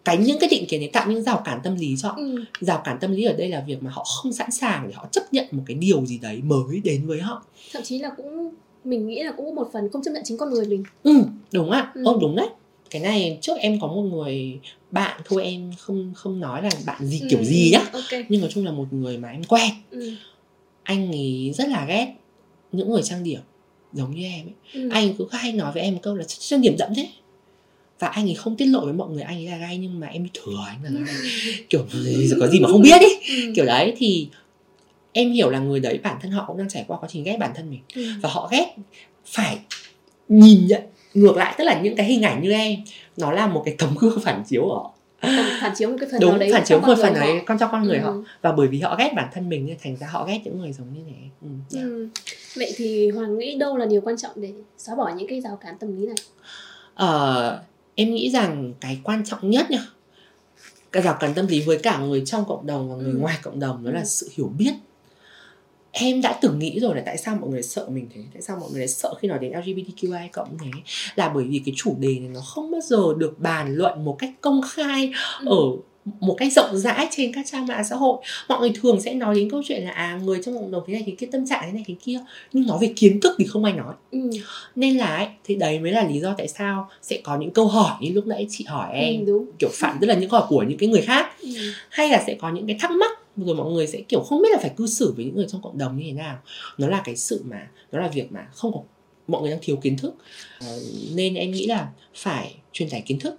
cái những cái định kiến đấy tạo những rào cản tâm lý cho họ. Ừ. rào cản tâm lý ở đây là việc mà họ không sẵn sàng để họ chấp nhận một cái điều gì đấy mới đến với họ. Thậm chí là cũng mình nghĩ là cũng một phần không chấp nhận chính con người mình. Ừ đúng ạ. Ừ. ừ. đúng đấy cái này trước em có một người bạn thôi em không không nói là bạn gì kiểu Ừ, gì ừ, nhá ok nhưng nói chung là một người mà em quen ừ. anh ấy rất là ghét những người trang điểm giống như em ấy Ừ. anh cứ hay nói với em một câu là trang điểm đậm thế và anh ấy không tiết lộ với mọi người anh ấy là gay nhưng mà em thừa anh là gay kiểu có gì mà không biết ấy Ừ. kiểu đấy thì em hiểu là người đấy bản thân họ cũng đang trải qua quá trình ghét bản thân mình Ừ. và họ ghét phải nhìn nhận ngược lại tức là những cái hình ảnh như em nó là một cái tấm gương phản chiếu ở họ Phản- chiếu một cái phần nào đúng đấy phản chiếu một phần người ấy họ. con trong con người Ừ. họ và bởi vì họ ghét bản thân mình nên thành ra họ ghét những người giống như thế ừ. yeah. Ừ. Vậy thì Hoàng nghĩ đâu là điều quan trọng để xóa bỏ những cái rào cản tâm lý này? Ờ, em nghĩ rằng cái quan trọng nhất nhá cái rào cản tâm lý với cả người trong cộng đồng và người Ừ. ngoài cộng đồng đó là Ừ. sự hiểu biết em đã từng nghĩ rồi là tại sao mọi người sợ mình thế tại sao mọi người lại sợ khi nói đến LGBTQI cộng thế là bởi vì cái chủ đề này nó không bao giờ được bàn luận một cách công khai Ừ. ở một cách rộng rãi trên các trang mạng xã hội mọi người thường sẽ nói đến câu chuyện là à người trong cộng đồng thế này thế kia tâm trạng thế này thế kia nhưng nói về kiến thức thì không ai nói Ừ. nên là ấy, thì đấy mới là lý do tại sao sẽ có những câu hỏi như lúc nãy chị hỏi em Ừ, đúng. kiểu phản tức là những câu hỏi của những cái người khác Ừ. hay là sẽ có những cái thắc mắc rồi mọi người sẽ kiểu không biết là phải cư xử với những người trong cộng đồng như thế nào nó là cái sự mà nó là việc mà không có mọi người đang thiếu kiến thức Ờ, nên em nghĩ là phải truyền tải kiến thức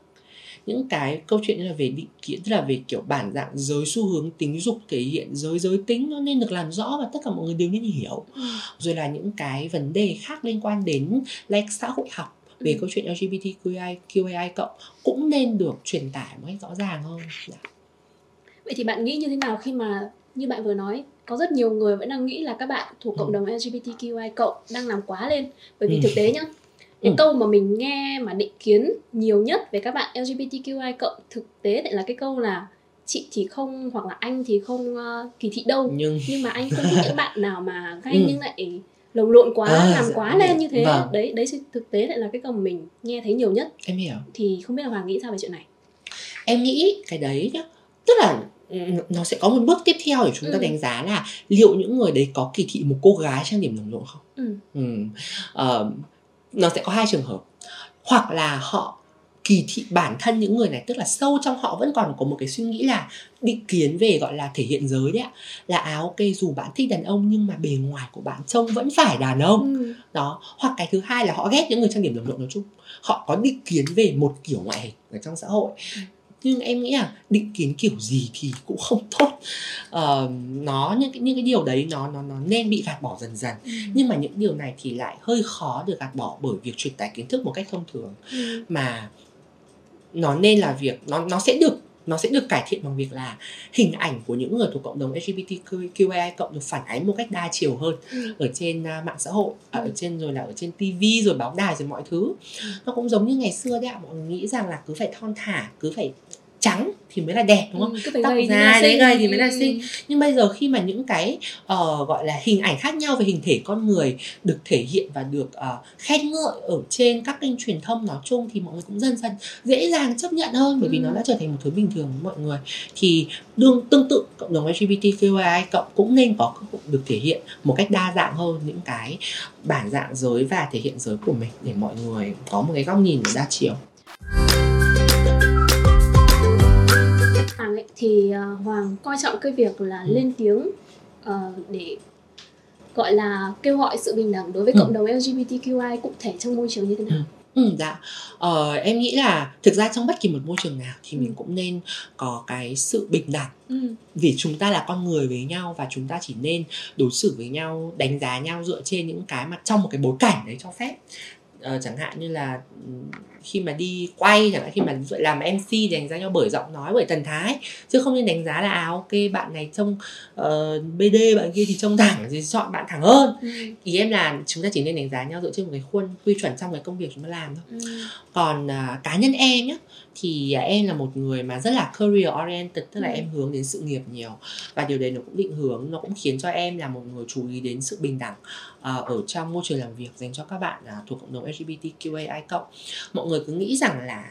những cái câu chuyện như là về định kiến tức là về kiểu bản dạng giới xu hướng tính dục thể hiện giới giới tính nó nên được làm rõ và tất cả mọi người đều nên hiểu Ừ. rồi là những cái vấn đề khác liên quan đến like xã hội học về Ừ. câu chuyện LGBTQI QAI cộng cũng nên được truyền tải một cách rõ ràng hơn. Dạ. Vậy thì bạn nghĩ như thế nào khi mà như bạn vừa nói có rất nhiều người vẫn đang nghĩ là các bạn thuộc cộng Ừ. đồng LGBTQI cộng đang làm quá lên bởi vì Ừ. thực tế nhá cái Ừ. câu mà mình nghe mà định kiến nhiều nhất về các bạn LGBTQI cộng thực tế lại là cái câu là chị thì không hoặc là anh thì không ờ, kỳ thị đâu Nhưng nhưng mà anh không thích những bạn nào mà gay Ừ. nhưng lại lồng lộn quá À, làm dạ, quá em lên như thế Vâng. đấy đấy thực tế lại là cái câu mà mình nghe thấy nhiều nhất em hiểu. thì không biết là hoàng nghĩ sao về chuyện này Em nghĩ cái đấy nhá. Tức là ừ, nó sẽ có một bước tiếp theo để chúng ta Ừ. đánh giá là liệu những người đấy có kỳ thị một cô gái trang điểm nồng lộ không? ừ. Ừ. Ờ, nó sẽ có hai trường hợp hoặc là họ kỳ thị bản thân những người này tức là sâu trong họ vẫn còn có một cái suy nghĩ là định kiến về gọi là thể hiện giới đấy ạ là à ok dù bạn thích đàn ông nhưng mà bề ngoài của bạn trông vẫn phải đàn ông Ừ. đó hoặc cái thứ hai là họ ghét những người trang điểm nồng lộ nói chung họ có định kiến về một kiểu ngoại hình ở trong xã hội nhưng em nghĩ là định kiến kiểu gì thì cũng không tốt Ờ, nó những những cái điều đấy nó nó nó nên bị gạt bỏ dần dần nhưng mà những điều này thì lại hơi khó được gạt bỏ bởi việc truyền tải kiến thức một cách thông thường Ừ. mà nó nên là việc nó nó sẽ được nó sẽ được cải thiện bằng việc là hình ảnh của những người thuộc cộng đồng LGBTQI cộng được phản ánh một cách đa chiều hơn Ừ. ở trên à, mạng xã hội à, ở Ừ. trên rồi là ở trên TV rồi báo đài rồi mọi thứ nó cũng giống như ngày xưa đấy ạ mọi người nghĩ rằng là cứ phải thon thả cứ phải trắng thì mới là đẹp đúng không Ừ, Tóc dài, đấy, xinh. gầy thì mới là Ừ. xinh. nhưng bây giờ khi mà những cái ờ, gọi là hình ảnh khác nhau về hình thể con người được thể hiện và được ờ, khen ngợi ở trên các kênh truyền thông nói chung thì mọi người cũng dần dần dễ dàng chấp nhận hơn bởi vì Ừ. nó đã trở thành một thứ bình thường với mọi người thì đương tương tự cộng đồng LGBTQI cộng cũng nên có cơ hội được thể hiện một cách đa dạng hơn những cái bản dạng giới và thể hiện giới của mình để mọi người có một cái góc nhìn đa chiều Ấy, thì ờ, Hoàng coi trọng cái việc là Ừ. lên tiếng ờ, để gọi là kêu gọi sự bình đẳng đối với Ừ. cộng đồng LGBTQI cụ thể trong môi trường như thế nào? Ừ, dạ. Ờ, em nghĩ là thực ra trong bất kỳ một môi trường nào thì Ừ. mình cũng nên có cái sự bình đẳng Ừ. vì chúng ta là con người với nhau và chúng ta chỉ nên đối xử với nhau đánh giá nhau dựa trên những cái mà trong một cái bối cảnh đấy cho phép Ờ, chẳng hạn như là ừm, khi mà đi quay chẳng hạn khi mà làm MC thì đánh giá nhau bởi giọng nói bởi thần thái chứ không nên đánh giá là à ok bạn này trông ờ, BD bạn kia thì trông thẳng thì chọn bạn thẳng hơn Ừ. ý em là chúng ta chỉ nên đánh giá nhau dựa trên một cái khuôn quy chuẩn trong cái công việc chúng ta làm thôi Ừ. còn à, cá nhân em nhé thì à, em là một người mà rất là career oriented tức là Ừ. em hướng đến sự nghiệp nhiều và điều đấy nó cũng định hướng nó cũng khiến cho em là một người chú ý đến sự bình đẳng à, ở trong môi trường làm việc dành cho các bạn à, thuộc cộng đồng LGBTQAI cộng mọi người cứ nghĩ rằng là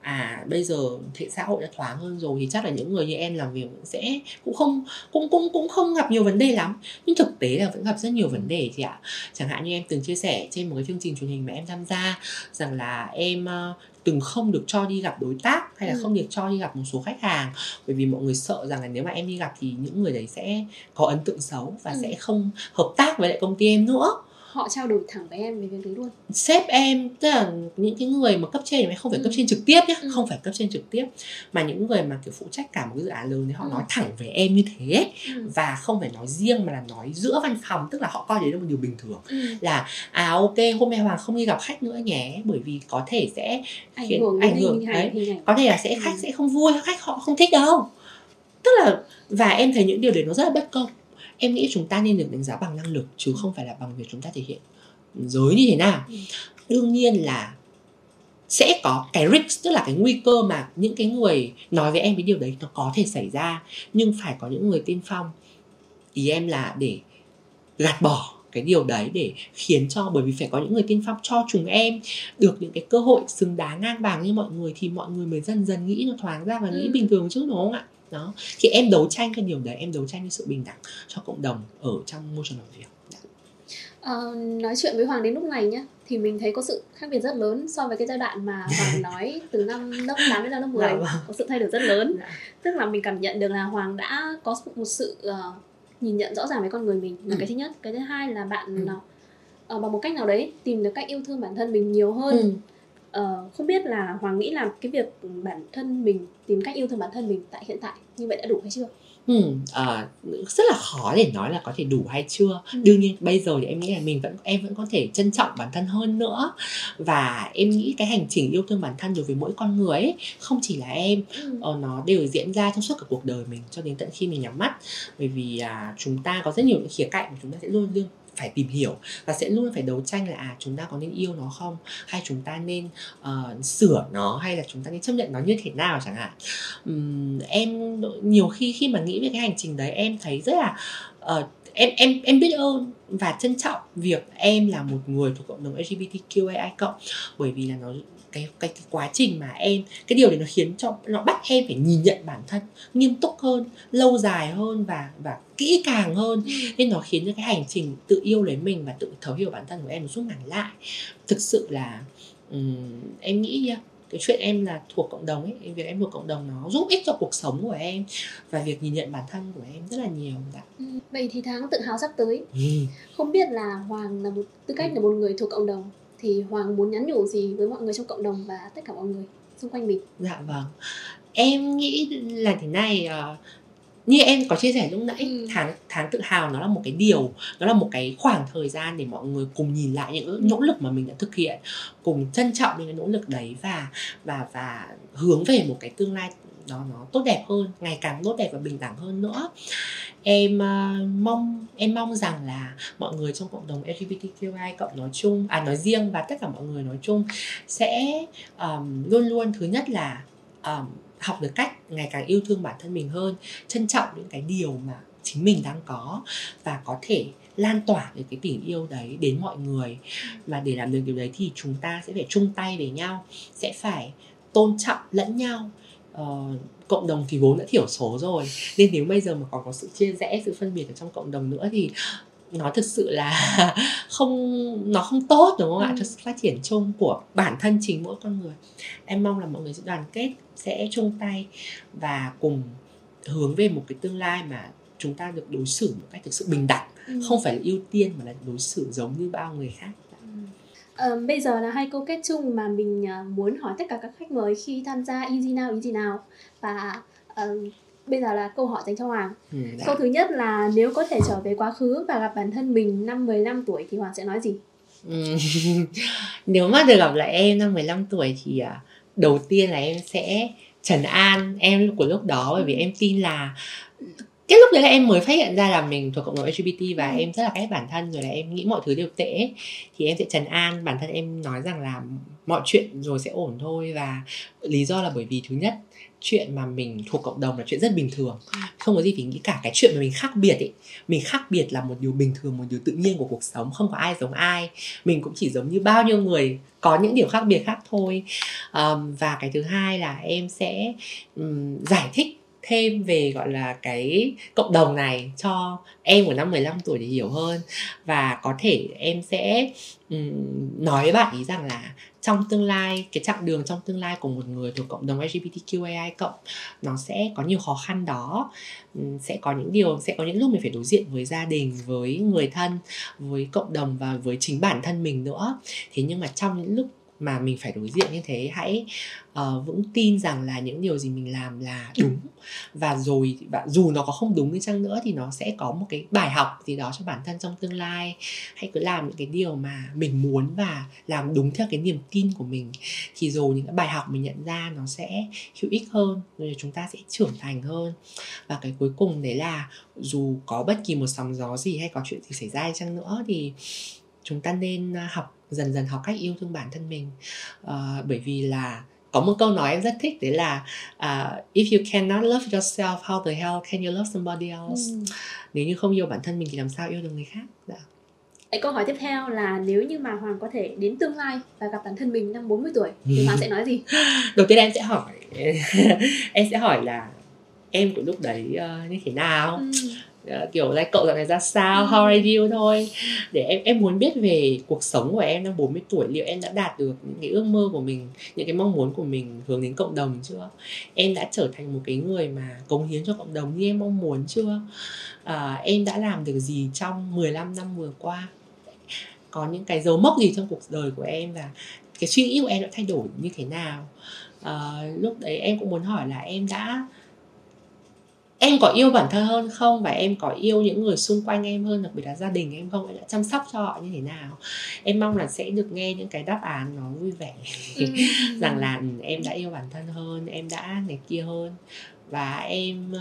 à bây giờ thị xã hội đã thoáng hơn rồi thì chắc là những người như em làm việc cũng sẽ cũng không cũng cũng cũng không gặp nhiều vấn đề lắm nhưng thực tế là vẫn gặp rất nhiều vấn đề chị ạ chẳng hạn như em từng chia sẻ trên một cái chương trình truyền hình mà em tham gia rằng là em ờ, từng không được cho đi gặp đối tác hay là Ừ. không được cho đi gặp một số khách hàng bởi vì mọi người sợ rằng là nếu mà em đi gặp thì những người đấy sẽ có ấn tượng xấu và Ừ. sẽ không hợp tác với lại công ty em nữa họ trao đổi thẳng với em về việc đấy luôn sếp em tức là những cái người mà cấp trên không phải cấp Ừ. trên trực tiếp nhé Ừ. không phải cấp trên trực tiếp mà những người mà kiểu phụ trách cả một cái dự án lớn thì họ Ừ. nói thẳng với em như thế ấy. ừ. và không phải nói riêng mà là nói giữa văn phòng tức là họ coi đấy là một điều bình thường Ừ. là à ok hôm nay hoàng không đi gặp khách nữa nhé bởi vì có thể sẽ ảnh hưởng ảnh hưởng, đấy. hình có thể là sẽ Ừ. khách sẽ không vui khách họ không thích đâu tức là và em thấy những điều đấy nó rất là bất công em nghĩ chúng ta nên được đánh giá bằng năng lực chứ không phải là bằng việc chúng ta thể hiện giới như thế nào Ừ. đương nhiên là sẽ có cái risk tức là cái nguy cơ mà những cái người nói với em cái điều đấy nó có thể xảy ra nhưng phải có những người tiên phong ý em là để gạt bỏ cái điều đấy để khiến cho bởi vì phải có những người tiên phong cho chúng em được những cái cơ hội xứng đáng ngang bằng như mọi người thì mọi người mới dần dần nghĩ nó thoáng ra và nghĩ Ừ. bình thường chứ đúng không ạ đó thì em đấu tranh cái điều đấy em đấu tranh cho sự bình đẳng cho cộng đồng ở trong môi trường làm việc. Ờ, nói chuyện với Hoàng đến lúc này nhá thì mình thấy có sự khác biệt rất lớn so với cái giai đoạn mà Hoàng nói từ năm lớp 8 đến năm lớp 10 Dạ vâng. có sự thay đổi rất lớn Dạ. tức là mình cảm nhận được là Hoàng đã có một sự ờ, nhìn nhận rõ ràng với con người mình là Ừ. cái thứ nhất cái thứ hai là bạn Ừ. ờ, bằng một cách nào đấy tìm được cách yêu thương bản thân mình nhiều hơn Ừ. Ờ, không biết là Hoàng nghĩ là cái việc bản thân mình tìm cách yêu thương bản thân mình tại hiện tại như vậy đã đủ hay chưa? Ừ, à, rất là khó để nói là có thể đủ hay chưa Ừ. đương nhiên bây giờ thì em nghĩ là mình vẫn em vẫn có thể trân trọng bản thân hơn nữa và em nghĩ cái hành trình yêu thương bản thân đối với mỗi con người ấy, không chỉ là em Ừ. ờ, nó đều diễn ra trong suốt cả cuộc đời mình cho đến tận khi mình nhắm mắt bởi vì à, chúng ta có rất nhiều những khía cạnh mà chúng ta sẽ luôn luôn phải tìm hiểu và sẽ luôn phải đấu tranh là à chúng ta có nên yêu nó không? Hay chúng ta nên uh, sửa nó? Hay là chúng ta nên chấp nhận nó như thế nào chẳng hạn? Um, em nhiều khi khi mà nghĩ về cái hành trình đấy em thấy rất là uh, em em em biết ơn và trân trọng việc em là một người thuộc cộng đồng LGBTQAI cộng. Bởi vì là nó cái, cái cái quá trình mà em cái điều đấy nó khiến cho nó bắt em phải nhìn nhận bản thân nghiêm túc hơn lâu dài hơn và và kỹ càng hơn nên nó khiến cho cái hành trình tự yêu lấy mình và tự thấu hiểu bản thân của em nó rút ngắn lại thực sự là ừm, em nghĩ nha cái chuyện em là thuộc cộng đồng ấy việc em thuộc cộng đồng nó giúp ích cho cuộc sống của em và việc nhìn nhận bản thân của em rất là nhiều dạ. Ừ. Vậy thì tháng tự hào sắp tới Ừm. không biết là Hoàng là một tư cách là một người thuộc cộng đồng thì Hoàng muốn nhắn nhủ gì với mọi người trong cộng đồng và tất cả mọi người xung quanh mình? Dạ vâng Em nghĩ là thế này ờ, Như em có chia sẻ lúc nãy Ừ. tháng tháng tự hào nó là một cái điều Nó là một cái khoảng thời gian để mọi người cùng nhìn lại những cái nỗ lực mà mình đã thực hiện Cùng trân trọng những cái nỗ lực đấy Và và và hướng về một cái tương lai nó nó tốt đẹp hơn ngày càng tốt đẹp và bình đẳng hơn nữa. Em uh, mong em mong rằng là mọi người trong cộng đồng LGBTQI cộng nói chung à nói riêng và tất cả mọi người nói chung sẽ um, luôn luôn thứ nhất là um, học được cách ngày càng yêu thương bản thân mình hơn trân trọng những cái điều mà chính mình đang có và có thể lan tỏa được cái tình yêu đấy đến mọi người. Và để làm được điều đấy thì chúng ta sẽ phải chung tay với nhau sẽ phải tôn trọng lẫn nhau Ờ, cộng đồng thì vốn đã thiểu số rồi. Nên nếu bây giờ mà còn có sự chia rẽ sự phân biệt ở trong cộng đồng nữa thì nó thực sự là không nó không tốt đúng không ạ? Ừ. cho sự phát triển chung của bản thân chính mỗi con người. Em mong là mọi người sẽ đoàn kết sẽ chung tay và cùng hướng về một cái tương lai mà chúng ta được đối xử một cách thực sự bình đẳng. Ừ. không phải là ưu tiên mà là đối xử giống như bao người khác Ờ, bây giờ là hai câu kết chung mà mình à, muốn hỏi tất cả các khách mời khi tham gia Easy Now Easy Nào và ờ, bây giờ là câu hỏi dành cho Hoàng. ừ, dạ. Câu thứ nhất là nếu có thể trở về quá khứ và gặp bản thân mình năm 15 tuổi thì Hoàng sẽ nói gì? Ừ. Nếu mà được gặp lại em năm 15 tuổi thì à, đầu tiên là em sẽ trấn an em của lúc đó bởi vì em tin là cái lúc đấy là em mới phát hiện ra là mình thuộc cộng đồng LGBT và Ừ. em rất là ghét bản thân rồi là em nghĩ mọi thứ đều tệ thì em sẽ trấn an bản thân em nói rằng là mọi chuyện rồi sẽ ổn thôi và lý do là bởi vì thứ nhất chuyện mà mình thuộc cộng đồng là chuyện rất bình thường. Không có gì phải nghĩ cả cái chuyện mà mình khác biệt ấy. Mình khác biệt là một điều bình thường một điều tự nhiên của cuộc sống không có ai giống ai. Mình cũng chỉ giống như bao nhiêu người có những điều khác biệt khác thôi. Um, và cái thứ hai là em sẽ um, giải thích thêm về gọi là cái cộng đồng này cho em của năm 15 tuổi để hiểu hơn. Và có thể em sẽ um, nói với bạn ý rằng là trong tương lai cái chặng đường trong tương lai của một người thuộc cộng đồng LGBTQAI cộng nó sẽ có nhiều khó khăn đó. Sẽ có những điều sẽ có những lúc mình phải đối diện với gia đình với người thân với cộng đồng và với chính bản thân mình nữa. Thế nhưng mà trong những lúc mà mình phải đối diện như thế hãy uh, vững tin rằng là những điều gì mình làm là đúng. Và rồi và dù nó có không đúng đi chăng nữa thì nó sẽ có một cái bài học gì đó cho bản thân trong tương lai. Hãy cứ làm những cái điều mà mình muốn và làm đúng theo cái niềm tin của mình. Thì rồi những cái bài học mình nhận ra nó sẽ hữu ích hơn rồi chúng ta sẽ trưởng thành hơn. Và cái cuối cùng đấy là dù có bất kỳ một sóng gió gì hay có chuyện gì xảy ra chăng nữa thì chúng ta nên à, học dần dần học cách yêu thương bản thân mình uh, bởi vì là có một câu nói em rất thích đấy là uh, if you cannot love yourself how the hell can you love somebody else ừ. nếu như không yêu bản thân mình thì làm sao yêu được người khác dạ. Câu hỏi tiếp theo là nếu như mà Hoàng có thể đến tương lai và gặp bản thân mình năm 40 tuổi thì Hoàng sẽ nói gì? Đầu tiên em sẽ hỏi em sẽ hỏi là em của lúc đấy uh, như thế nào? Ừ uh, kiểu like cậu dạo này ra sao? How are you thôi. Để em em muốn biết về cuộc sống của em năm 40 tuổi liệu em đã đạt được những cái ước mơ của mình những cái mong muốn của mình hướng đến cộng đồng chưa? Em đã trở thành một cái người mà cống hiến cho cộng đồng như em mong muốn chưa? Uh, em đã làm được gì trong 15 năm vừa qua? Có những cái dấu mốc gì trong cuộc đời của em và cái suy nghĩ của em đã thay đổi như thế nào? Uh, lúc đấy em cũng muốn hỏi là em đã em có yêu bản thân hơn không? Và em có yêu những người xung quanh em hơn đặc biệt là gia đình em không? Em đã chăm sóc cho họ như thế nào? Em mong là sẽ được nghe những cái đáp án nó vui vẻ. Ừ. rằng là ừ, em đã yêu bản thân hơn em đã này kia hơn. Và em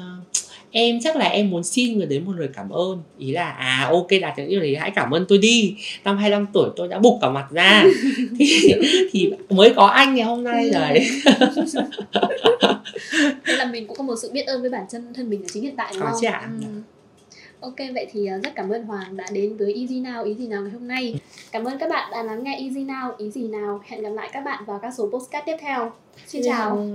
em chắc là em muốn xin người đến một lời cảm ơn ý là à ok đạt được yêu thì hãy cảm ơn tôi đi năm 25 tuổi tôi đã bục cả mặt ra thì, thì mới có anh ngày hôm nay rồi nên là mình cũng có một sự biết ơn với bản thân thân mình ở chính hiện tại đúng có không? Chả. Ừ. Ok vậy thì ờ, rất cảm ơn Hoàng đã đến với Easy Now ý gì nào ngày hôm nay. Cảm ơn các bạn đã lắng nghe Easy Now ý gì nào. Hẹn gặp lại các bạn vào các số postcard tiếp theo. Xin chào.